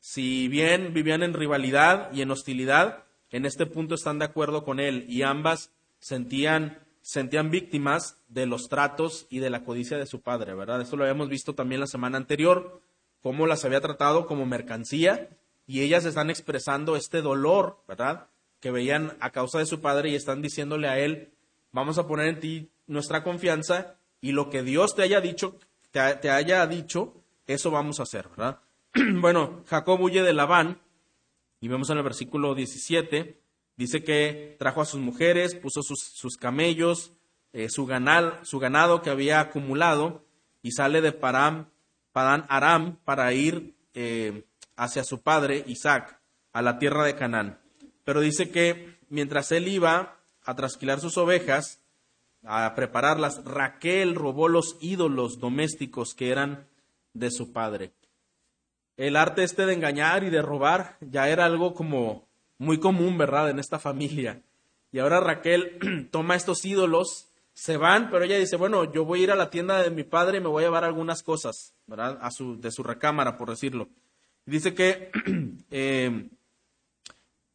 Si bien vivían en rivalidad y en hostilidad, en este punto están de acuerdo con Él y ambas sentían, sentían víctimas de los tratos y de la codicia de su padre, ¿verdad? Esto lo habíamos visto también la semana anterior, cómo las había tratado como mercancía y ellas están expresando este dolor, ¿verdad? que veían a causa de su padre y están diciéndole a él, vamos a poner en ti nuestra confianza y lo que Dios te haya dicho, te, haya dicho, eso vamos a hacer, ¿verdad? bueno, Jacob huye de Labán y vemos en el versículo 17, dice que trajo a sus mujeres, puso sus, camellos, eh, su, su ganado que había acumulado y sale de Param, Padán Aram para ir eh, hacia su padre Isaac a la tierra de Canaán pero dice que mientras él iba a trasquilar sus ovejas, a prepararlas, Raquel robó los ídolos domésticos que eran de su padre. El arte este de engañar y de robar ya era algo como muy común, ¿verdad?, en esta familia. Y ahora Raquel toma estos ídolos, se van, pero ella dice, bueno, yo voy a ir a la tienda de mi padre y me voy a llevar algunas cosas, ¿verdad?, a su, de su recámara, por decirlo. Dice que eh,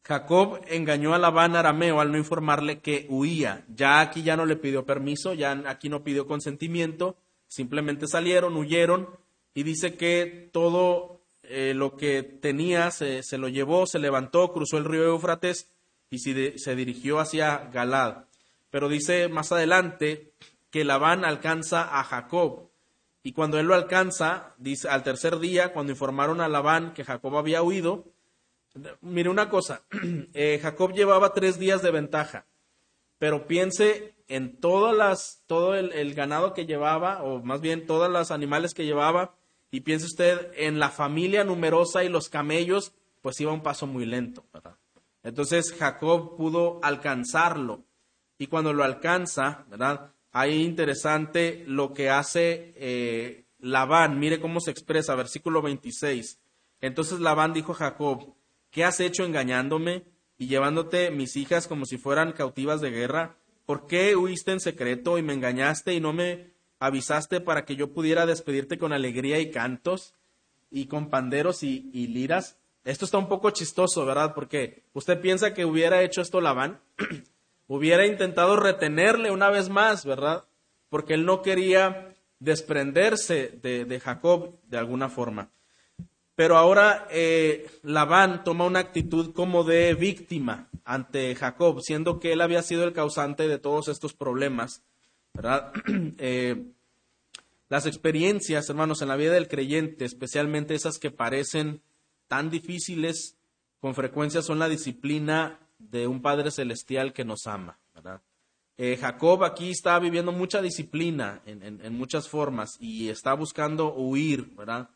Jacob engañó a Labán arameo al no informarle que huía. Ya aquí ya no le pidió permiso, ya aquí no pidió consentimiento, simplemente salieron, huyeron y dice que todo eh, lo que tenía se, lo llevó, se levantó, cruzó el río Éufrates y se, dirigió hacia Galad. Pero dice más adelante que Labán alcanza a Jacob. Y cuando él lo alcanza, dice al tercer día, cuando informaron a Labán que Jacob había huido, Mire una cosa, eh, Jacob llevaba tres días de ventaja, pero piense en todas las, todo el, ganado que llevaba, o más bien todos los animales que llevaba, y piense usted en la familia numerosa y los camellos, pues iba un paso muy lento. Entonces Jacob pudo alcanzarlo, y cuando lo alcanza, ¿verdad? Ahí interesante lo que hace eh, Labán, mire cómo se expresa, versículo 26. Entonces Labán dijo a Jacob, ¿Qué has hecho engañándome y llevándote mis hijas como si fueran cautivas de guerra? ¿Por qué huiste en secreto y me engañaste y no me avisaste para que yo pudiera despedirte con alegría y cantos y con panderos y, liras? Esto está un poco chistoso, ¿verdad? Porque usted piensa que hubiera hecho esto Labán, hubiera intentado retenerle una vez más, ¿verdad? Porque él no quería desprenderse de Jacob de alguna forma. Pero ahora eh, Labán toma una actitud como de víctima ante Jacob, siendo que él había sido el causante de todos estos problemas. ¿verdad? Eh, las experiencias, hermanos, en la vida del creyente, especialmente esas que parecen tan difíciles, con frecuencia son la disciplina de un Padre Celestial que nos ama. ¿verdad? Eh, Jacob aquí está viviendo mucha disciplina en, en muchas formas y está buscando huir, ¿verdad?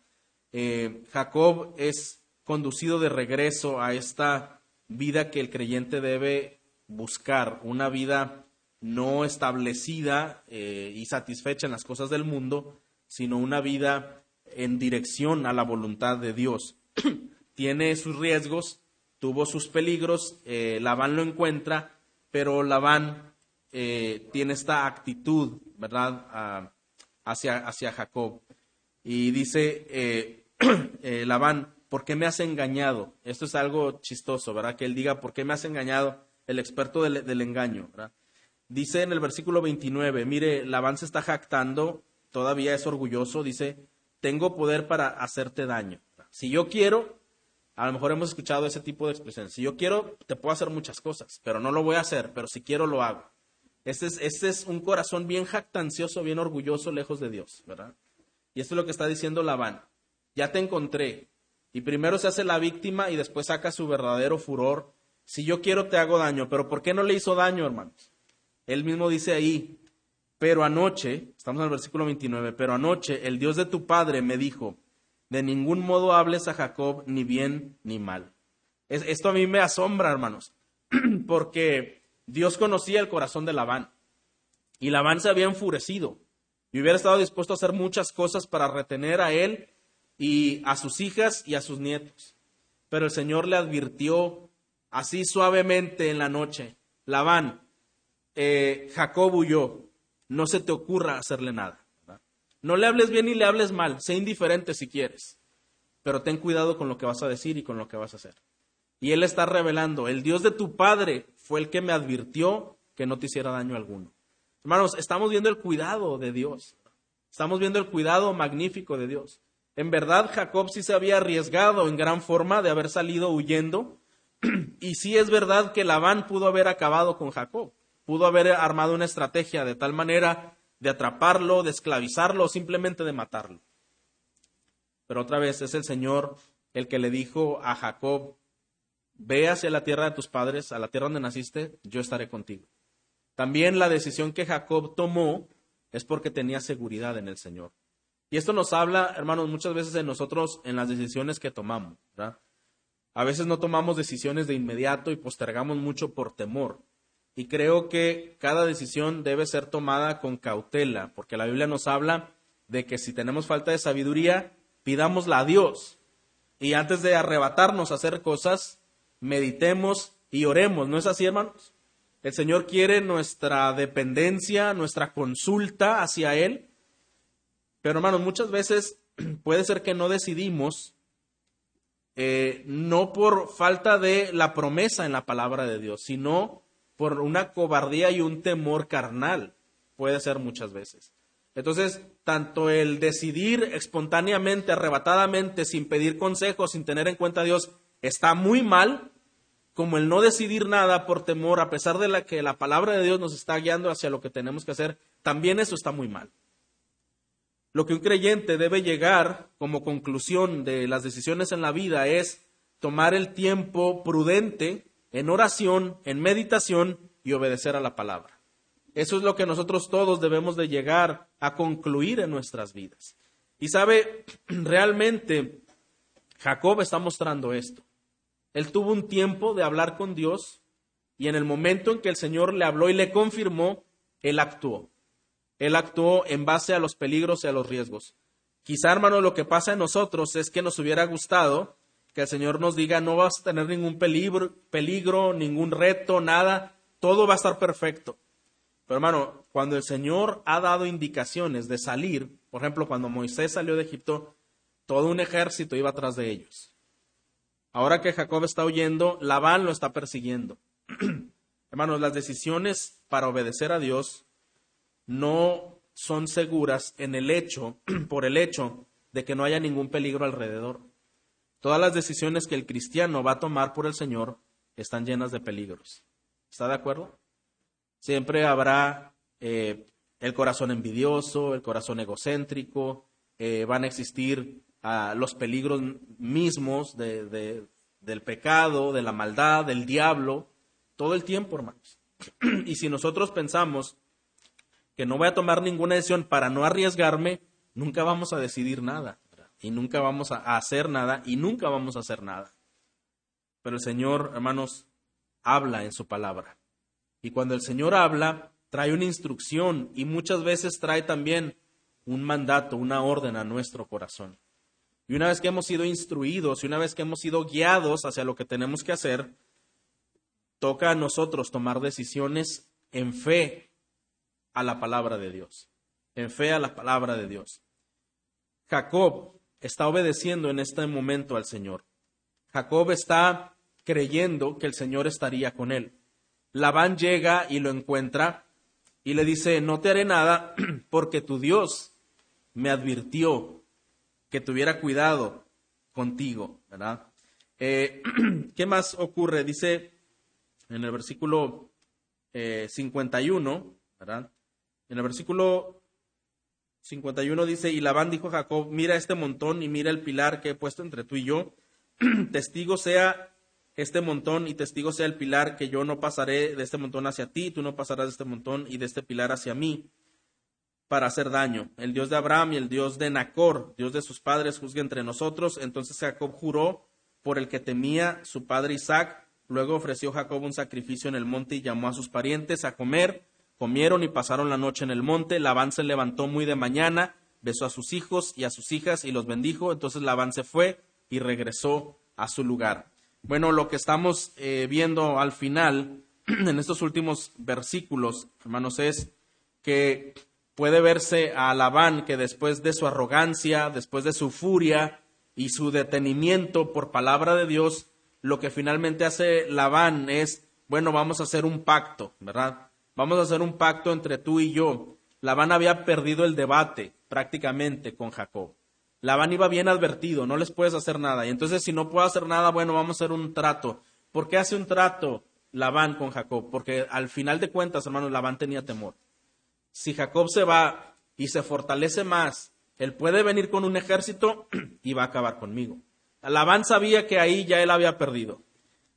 Eh, Jacob es conducido de regreso a esta vida que el creyente debe buscar, una vida no establecida eh, y satisfecha en las cosas del mundo, sino una vida en dirección a la voluntad de Dios. Tiene sus riesgos, tuvo sus peligros, eh, Labán lo encuentra, pero Labán tiene esta actitud, ¿verdad?, ah, hacia, hacia Jacob. Y dice, eh, Labán, ¿por qué me has engañado? Esto es algo chistoso, ¿verdad? Que él diga, ¿por qué me has engañado? El experto del, engaño, ¿verdad? Dice en el versículo 29, mire, Labán se está jactando, todavía es orgulloso, dice, tengo poder para hacerte daño. Si yo quiero, a lo mejor hemos escuchado ese tipo de expresiones, si yo quiero, te puedo hacer muchas cosas, pero no lo voy a hacer, pero si quiero, lo hago. Este es, este es un corazón bien jactancioso, bien orgulloso, lejos de Dios, ¿verdad? Y esto es lo que está diciendo Labán ya te encontré. Y primero se hace la víctima y después saca su verdadero furor. Si yo quiero te hago daño, pero ¿por qué no le hizo daño, hermanos? Él mismo dice ahí, pero anoche, estamos en el versículo 29, pero anoche el Dios de tu padre me dijo, de ningún modo hables a Jacob ni bien ni mal. esto a mí me asombra, hermanos, porque Dios conocía el corazón de Labán y Labán se había enfurecido y hubiera estado dispuesto a hacer muchas cosas para retener a él y a sus hijas y a sus nietos. Pero el Señor le advirtió así suavemente en la noche, Labán, eh, Jacob huyó, no se te ocurra hacerle nada. No le hables bien ni le hables mal, sé indiferente si quieres, pero ten cuidado con lo que vas a decir y con lo que vas a hacer. Y él está revelando, el Dios de tu padre fue el que me advirtió que no te hiciera daño alguno. Hermanos, estamos viendo el cuidado de Dios. Estamos viendo el cuidado magnífico de Dios. En verdad, Jacob sí se había arriesgado en gran forma de haber salido huyendo. Y sí es verdad que Labán pudo haber acabado con Jacob. Pudo haber armado una estrategia de tal manera de atraparlo, de esclavizarlo o simplemente de matarlo. Pero otra vez es el Señor el que le dijo a Jacob, ve hacia la tierra de tus padres, a la tierra donde naciste, yo estaré contigo. También la decisión que Jacob tomó es porque tenía seguridad en el Señor. Y esto nos habla, hermanos, muchas veces de nosotros en las decisiones que tomamos. A veces no tomamos decisiones de inmediato y postergamos mucho por temor. y creo que cada decisión debe ser tomada con cautela, porque la Biblia nos habla de que si tenemos falta de sabiduría, pidámosla a Dios. Y antes de arrebatarnos a hacer cosas, meditemos y oremos. ¿No es así, hermanos? El Señor quiere nuestra dependencia, nuestra consulta hacia Él. Pero, hermanos, muchas veces puede ser que no decidimos, eh, no por falta de la promesa en la palabra de Dios, sino por una cobardía y un temor carnal. Puede ser muchas veces. Entonces, tanto el decidir espontáneamente, arrebatadamente, sin pedir consejos, sin tener en cuenta a Dios, está muy mal, como el no decidir nada por temor, a pesar de la que la palabra de Dios nos está guiando hacia lo que tenemos que hacer, también eso está muy mal. Lo que un creyente debe llegar como conclusión de las decisiones en la vida es tomar el tiempo prudente en oración, en meditación y obedecer a la palabra. Eso es lo que nosotros todos debemos de llegar a concluir en nuestras vidas. Y sabe, realmente Jacob está mostrando esto. Él tuvo un tiempo de hablar con Dios y en el momento en que el Señor le habló y le confirmó, él actuó. Él actuó en base a los peligros y a los riesgos. Quizá, hermano, lo que pasa en nosotros es que nos hubiera gustado que el Señor nos diga, no vas a tener ningún peligro, peligro, ningún reto, nada, todo va a estar perfecto. Pero hermano, cuando el Señor ha dado indicaciones de salir, por ejemplo, cuando Moisés salió de Egipto, todo un ejército iba atrás de ellos. Ahora que Jacob está huyendo, Labán lo está persiguiendo. Hermanos, las decisiones para obedecer a Dios no son seguras en el hecho, por el hecho de que no haya ningún peligro alrededor. Todas las decisiones que el cristiano va a tomar por el Señor están llenas de peligros. ¿Está de acuerdo? Siempre habrá eh, el corazón envidioso, el corazón egocéntrico, eh, van a existir ah, los peligros mismos de, del pecado, de la maldad, del diablo, todo el tiempo, hermanos. y si nosotros pensamos que no voy a tomar ninguna decisión para no arriesgarme, nunca vamos a decidir nada y nunca vamos a hacer nada y nunca vamos a hacer nada. Pero el Señor, hermanos, habla en su palabra. Y cuando el Señor habla, trae una instrucción y muchas veces trae también un mandato, una orden a nuestro corazón. Y una vez que hemos sido instruidos y una vez que hemos sido guiados hacia lo que tenemos que hacer, toca a nosotros tomar decisiones en fe a la palabra de Dios. En fe a la palabra de Dios. Jacob está obedeciendo en este momento al Señor. Jacob está creyendo que el Señor estaría con él. Labán llega y lo encuentra y le dice, no te haré nada porque tu Dios me advirtió que tuviera cuidado contigo. Eh, ¿Qué más ocurre? Dice en el versículo 51, eh, ¿verdad? En el versículo 51 dice, y Labán dijo a Jacob, mira este montón y mira el pilar que he puesto entre tú y yo, testigo sea este montón y testigo sea el pilar que yo no pasaré de este montón hacia ti, tú no pasarás de este montón y de este pilar hacia mí para hacer daño. El Dios de Abraham y el Dios de Nacor, Dios de sus padres, juzgue entre nosotros. Entonces Jacob juró por el que temía su padre Isaac. Luego ofreció Jacob un sacrificio en el monte y llamó a sus parientes a comer. Comieron y pasaron la noche en el monte. Labán se levantó muy de mañana, besó a sus hijos y a sus hijas y los bendijo. Entonces Labán se fue y regresó a su lugar. Bueno, lo que estamos eh, viendo al final, en estos últimos versículos, hermanos, es que puede verse a Labán que después de su arrogancia, después de su furia y su detenimiento por palabra de Dios, lo que finalmente hace Labán es, bueno, vamos a hacer un pacto, ¿verdad? Vamos a hacer un pacto entre tú y yo. Labán había perdido el debate prácticamente con Jacob. Labán iba bien advertido, no les puedes hacer nada. Y entonces si no puedo hacer nada, bueno, vamos a hacer un trato. ¿Por qué hace un trato Labán con Jacob? Porque al final de cuentas, hermanos, Labán tenía temor. Si Jacob se va y se fortalece más, él puede venir con un ejército y va a acabar conmigo. Labán sabía que ahí ya él había perdido.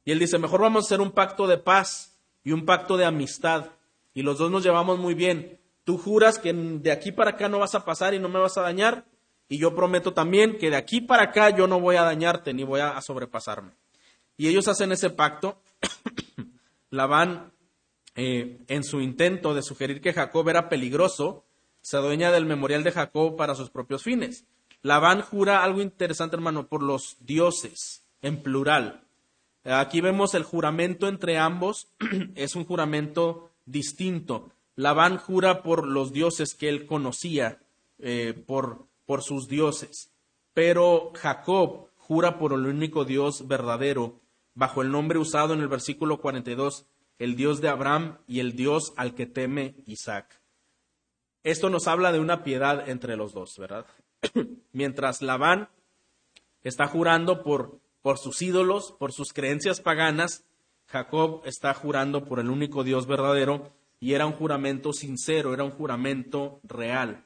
Y él dice, mejor vamos a hacer un pacto de paz y un pacto de amistad y los dos nos llevamos muy bien. Tú juras que de aquí para acá no vas a pasar y no me vas a dañar, y yo prometo también que de aquí para acá yo no voy a dañarte ni voy a, sobrepasarme. Y ellos hacen ese pacto. Labán eh, en su intento de sugerir que Jacob era peligroso, se adueña del memorial de Jacob para sus propios fines. Labán jura algo interesante, hermano, por los dioses, en plural. Aquí vemos el juramento entre ambos, es un juramento distinto. Labán jura por los dioses que él conocía, eh, por, por sus dioses, pero Jacob jura por el único Dios verdadero, bajo el nombre usado en el versículo 42, el Dios de Abraham y el Dios al que teme Isaac. Esto nos habla de una piedad entre los dos, ¿verdad? Mientras Labán está jurando por, por sus ídolos, por sus creencias paganas, Jacob está jurando por el único Dios verdadero y era un juramento sincero, era un juramento real.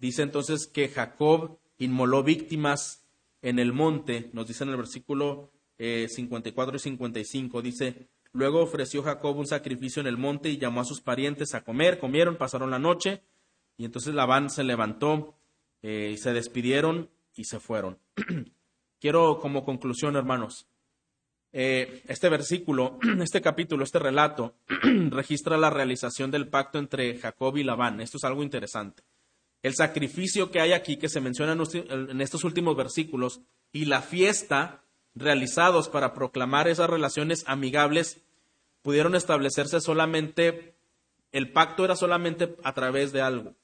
Dice entonces que Jacob inmoló víctimas en el monte, nos dice en el versículo 54 eh, y 55, dice, luego ofreció Jacob un sacrificio en el monte y llamó a sus parientes a comer, comieron, pasaron la noche, y entonces Labán se levantó eh, y se despidieron y se fueron. Quiero como conclusión, hermanos, eh, este versículo, este capítulo, este relato, registra la realización del pacto entre Jacob y Labán. Esto es algo interesante. El sacrificio que hay aquí, que se menciona en estos últimos versículos, y la fiesta realizados para proclamar esas relaciones amigables, pudieron establecerse solamente, el pacto era solamente a través de algo,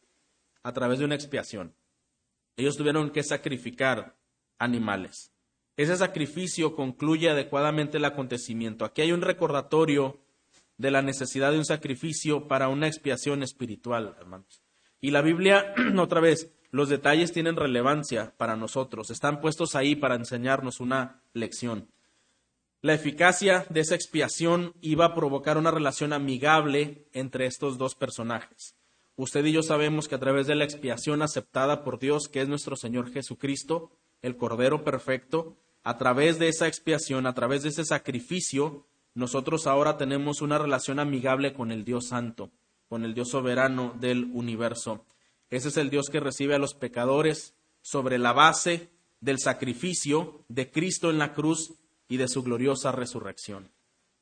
a través de una expiación. Ellos tuvieron que sacrificar animales. Ese sacrificio concluye adecuadamente el acontecimiento. Aquí hay un recordatorio de la necesidad de un sacrificio para una expiación espiritual, hermanos. Y la Biblia, otra vez, los detalles tienen relevancia para nosotros, están puestos ahí para enseñarnos una lección. La eficacia de esa expiación iba a provocar una relación amigable entre estos dos personajes. Usted y yo sabemos que a través de la expiación aceptada por Dios, que es nuestro Señor Jesucristo, el Cordero Perfecto, a través de esa expiación, a través de ese sacrificio, nosotros ahora tenemos una relación amigable con el Dios Santo, con el Dios soberano del universo. Ese es el Dios que recibe a los pecadores sobre la base del sacrificio de Cristo en la cruz y de su gloriosa resurrección.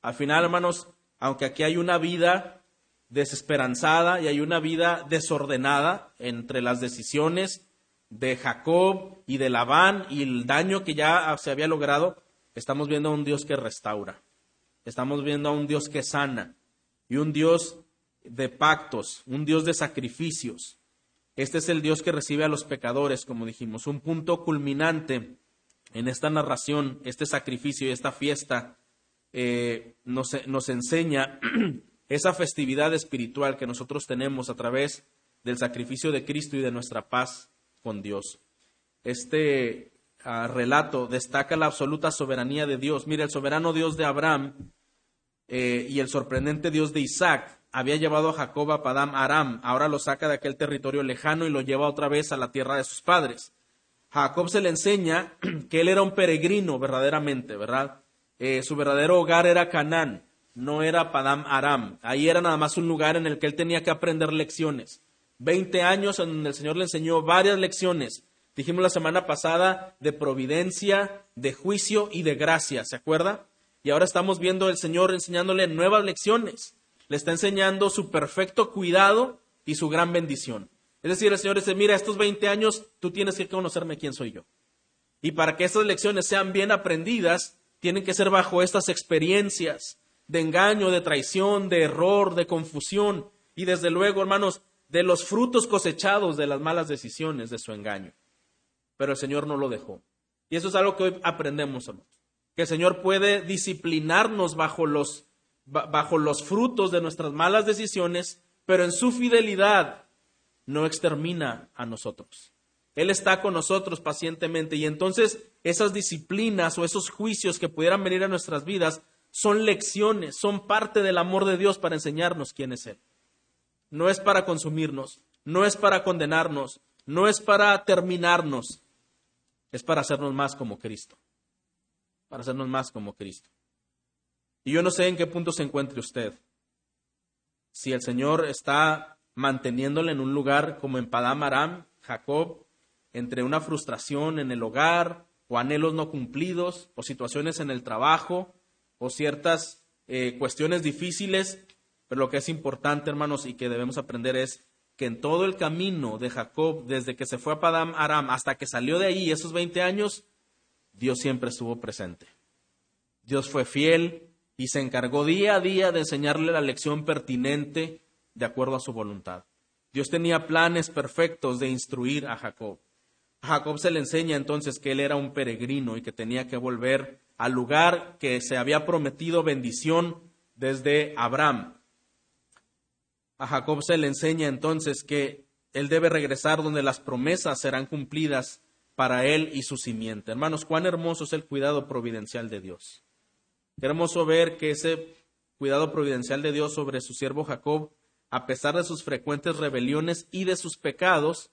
Al final, hermanos, aunque aquí hay una vida desesperanzada y hay una vida desordenada entre las decisiones de Jacob y de Labán y el daño que ya se había logrado, estamos viendo a un Dios que restaura, estamos viendo a un Dios que sana y un Dios de pactos, un Dios de sacrificios. Este es el Dios que recibe a los pecadores, como dijimos, un punto culminante en esta narración, este sacrificio y esta fiesta eh, nos, nos enseña esa festividad espiritual que nosotros tenemos a través del sacrificio de Cristo y de nuestra paz con Dios. Este ah, relato destaca la absoluta soberanía de Dios. Mira, el soberano Dios de Abraham eh, y el sorprendente Dios de Isaac había llevado a Jacob a Padam Aram, ahora lo saca de aquel territorio lejano y lo lleva otra vez a la tierra de sus padres. Jacob se le enseña que él era un peregrino verdaderamente, ¿verdad? Eh, su verdadero hogar era Canaán, no era Padam Aram. Ahí era nada más un lugar en el que él tenía que aprender lecciones. Veinte años en donde el Señor le enseñó varias lecciones. Dijimos la semana pasada de providencia, de juicio y de gracia, ¿se acuerda? Y ahora estamos viendo el Señor enseñándole nuevas lecciones. Le está enseñando su perfecto cuidado y su gran bendición. Es decir, el Señor dice, mira, estos 20 años tú tienes que conocerme quién soy yo. Y para que estas lecciones sean bien aprendidas, tienen que ser bajo estas experiencias de engaño, de traición, de error, de confusión. Y desde luego, hermanos, de los frutos cosechados de las malas decisiones de su engaño. Pero el Señor no lo dejó. Y eso es algo que hoy aprendemos, hermanos. Que el Señor puede disciplinarnos bajo los, bajo los frutos de nuestras malas decisiones, pero en su fidelidad no extermina a nosotros. Él está con nosotros pacientemente y entonces esas disciplinas o esos juicios que pudieran venir a nuestras vidas son lecciones, son parte del amor de Dios para enseñarnos quién es Él no es para consumirnos, no es para condenarnos, no es para terminarnos, es para hacernos más como Cristo, para hacernos más como Cristo. Y yo no sé en qué punto se encuentre usted. Si el Señor está manteniéndole en un lugar como en Padam Aram, Jacob, entre una frustración en el hogar, o anhelos no cumplidos, o situaciones en el trabajo, o ciertas eh, cuestiones difíciles Pero lo que es importante, hermanos, y que debemos aprender es que en todo el camino de Jacob, desde que se fue a Padam Aram hasta que salió de ahí, esos 20 años, Dios siempre estuvo presente. Dios fue fiel y se encargó día a día de enseñarle la lección pertinente de acuerdo a su voluntad. Dios tenía planes perfectos de instruir a Jacob. A Jacob se le enseña entonces que él era un peregrino y que tenía que volver al lugar que se había prometido bendición desde Abraham. A Jacob se le enseña entonces que él debe regresar donde las promesas serán cumplidas para él y su simiente. Hermanos, cuán hermoso es el cuidado providencial de Dios. Qué hermoso ver que ese cuidado providencial de Dios sobre su siervo Jacob, a pesar de sus frecuentes rebeliones y de sus pecados,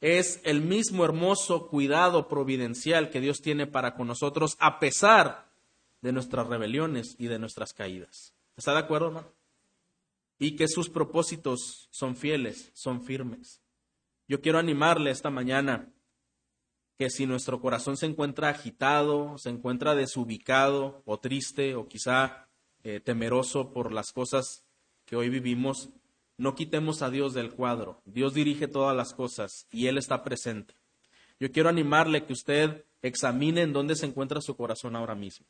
es el mismo hermoso cuidado providencial que Dios tiene para con nosotros a pesar de nuestras rebeliones y de nuestras caídas. ¿Está de acuerdo, hermano? Y que sus propósitos son fieles, son firmes. Yo quiero animarle esta mañana que si nuestro corazón se encuentra agitado, se encuentra desubicado o triste o quizá eh, temeroso por las cosas que hoy vivimos, no quitemos a Dios del cuadro. Dios dirige todas las cosas y Él está presente. Yo quiero animarle que usted examine en dónde se encuentra su corazón ahora mismo.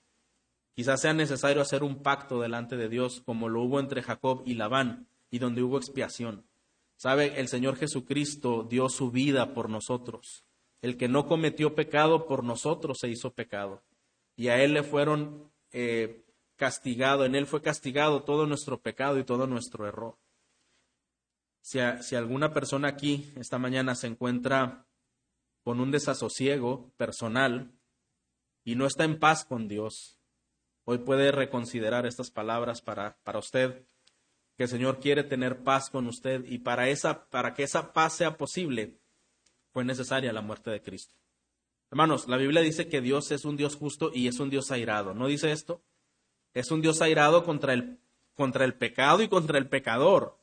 Quizás sea necesario hacer un pacto delante de Dios como lo hubo entre Jacob y Labán y donde hubo expiación. Sabe, el Señor Jesucristo dio su vida por nosotros. El que no cometió pecado por nosotros se hizo pecado. Y a Él le fueron eh, castigado, en Él fue castigado todo nuestro pecado y todo nuestro error. Si, si alguna persona aquí esta mañana se encuentra con un desasosiego personal y no está en paz con Dios, hoy puede reconsiderar estas palabras para, para usted, que el Señor quiere tener paz con usted y para, esa, para que esa paz sea posible, fue necesaria la muerte de Cristo. Hermanos, la Biblia dice que Dios es un Dios justo y es un Dios airado. ¿No dice esto? Es un Dios airado contra el, contra el pecado y contra el pecador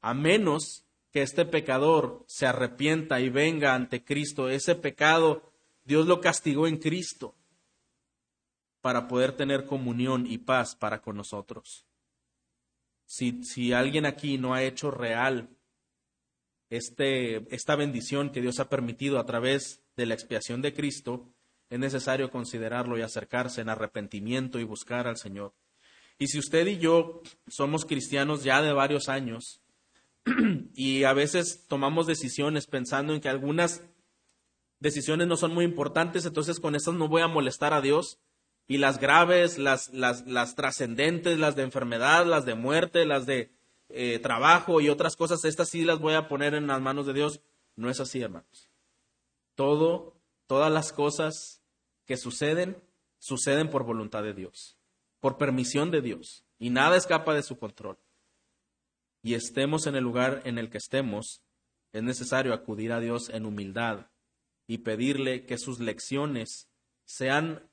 a menos que este pecador se arrepienta y venga ante Cristo. Ese pecado Dios lo castigó en Cristo para poder tener comunión y paz para con nosotros. Si, si alguien aquí no ha hecho real este, esta bendición que Dios ha permitido a través de la expiación de Cristo, es necesario considerarlo y acercarse en arrepentimiento y buscar al Señor. Y si usted y yo somos cristianos ya de varios años, y a veces tomamos decisiones pensando en que algunas decisiones no son muy importantes, entonces con esas no voy a molestar a Dios. Y las graves, las, las, las trascendentes, las de enfermedad, las de muerte, las de eh, trabajo y otras cosas, estas sí las voy a poner en las manos de Dios. No es así, hermanos. Todo, todas las cosas que suceden, suceden por voluntad de Dios, por permisión de Dios, y nada escapa de su control y estemos en el lugar en el que estemos, es necesario acudir a Dios en humildad y pedirle que sus lecciones sean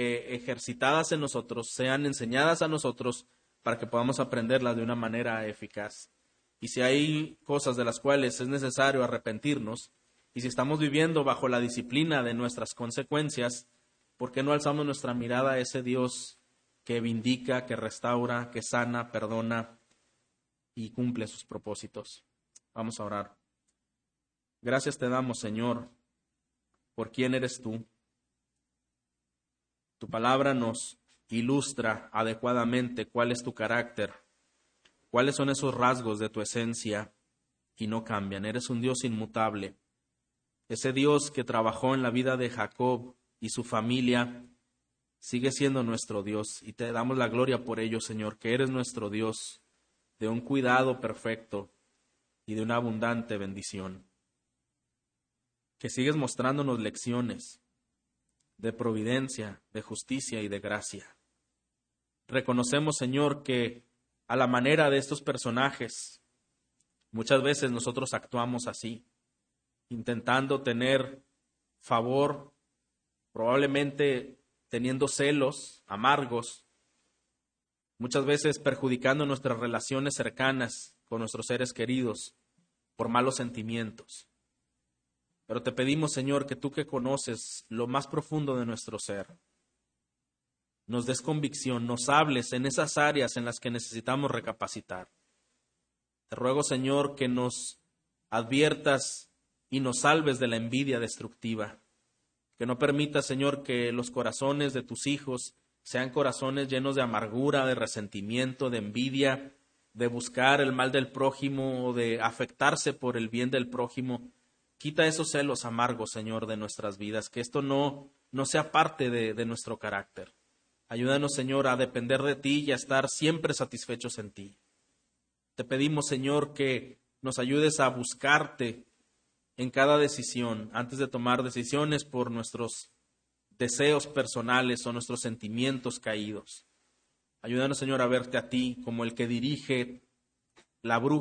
eh, ejercitadas en nosotros, sean enseñadas a nosotros para que podamos aprenderlas de una manera eficaz. Y si hay cosas de las cuales es necesario arrepentirnos, y si estamos viviendo bajo la disciplina de nuestras consecuencias, ¿por qué no alzamos nuestra mirada a ese Dios que vindica, que restaura, que sana, perdona y cumple sus propósitos. Vamos a orar. Gracias te damos, Señor, por quién eres tú. Tu palabra nos ilustra adecuadamente cuál es tu carácter, cuáles son esos rasgos de tu esencia y no cambian. Eres un Dios inmutable. Ese Dios que trabajó en la vida de Jacob y su familia sigue siendo nuestro Dios y te damos la gloria por ello, Señor, que eres nuestro Dios de un cuidado perfecto y de una abundante bendición. Que sigues mostrándonos lecciones de providencia, de justicia y de gracia. Reconocemos, Señor, que a la manera de estos personajes, muchas veces nosotros actuamos así, intentando tener favor, probablemente teniendo celos amargos muchas veces perjudicando nuestras relaciones cercanas con nuestros seres queridos por malos sentimientos. Pero te pedimos, Señor, que tú que conoces lo más profundo de nuestro ser, nos des convicción, nos hables en esas áreas en las que necesitamos recapacitar. Te ruego, Señor, que nos adviertas y nos salves de la envidia destructiva. Que no permitas, Señor, que los corazones de tus hijos sean corazones llenos de amargura, de resentimiento, de envidia, de buscar el mal del prójimo o de afectarse por el bien del prójimo. Quita esos celos amargos, Señor, de nuestras vidas, que esto no, no sea parte de, de nuestro carácter. Ayúdanos, Señor, a depender de ti y a estar siempre satisfechos en ti. Te pedimos, Señor, que nos ayudes a buscarte en cada decisión, antes de tomar decisiones por nuestros deseos personales o nuestros sentimientos caídos. Ayúdanos, Señor, a verte a ti como el que dirige la bruja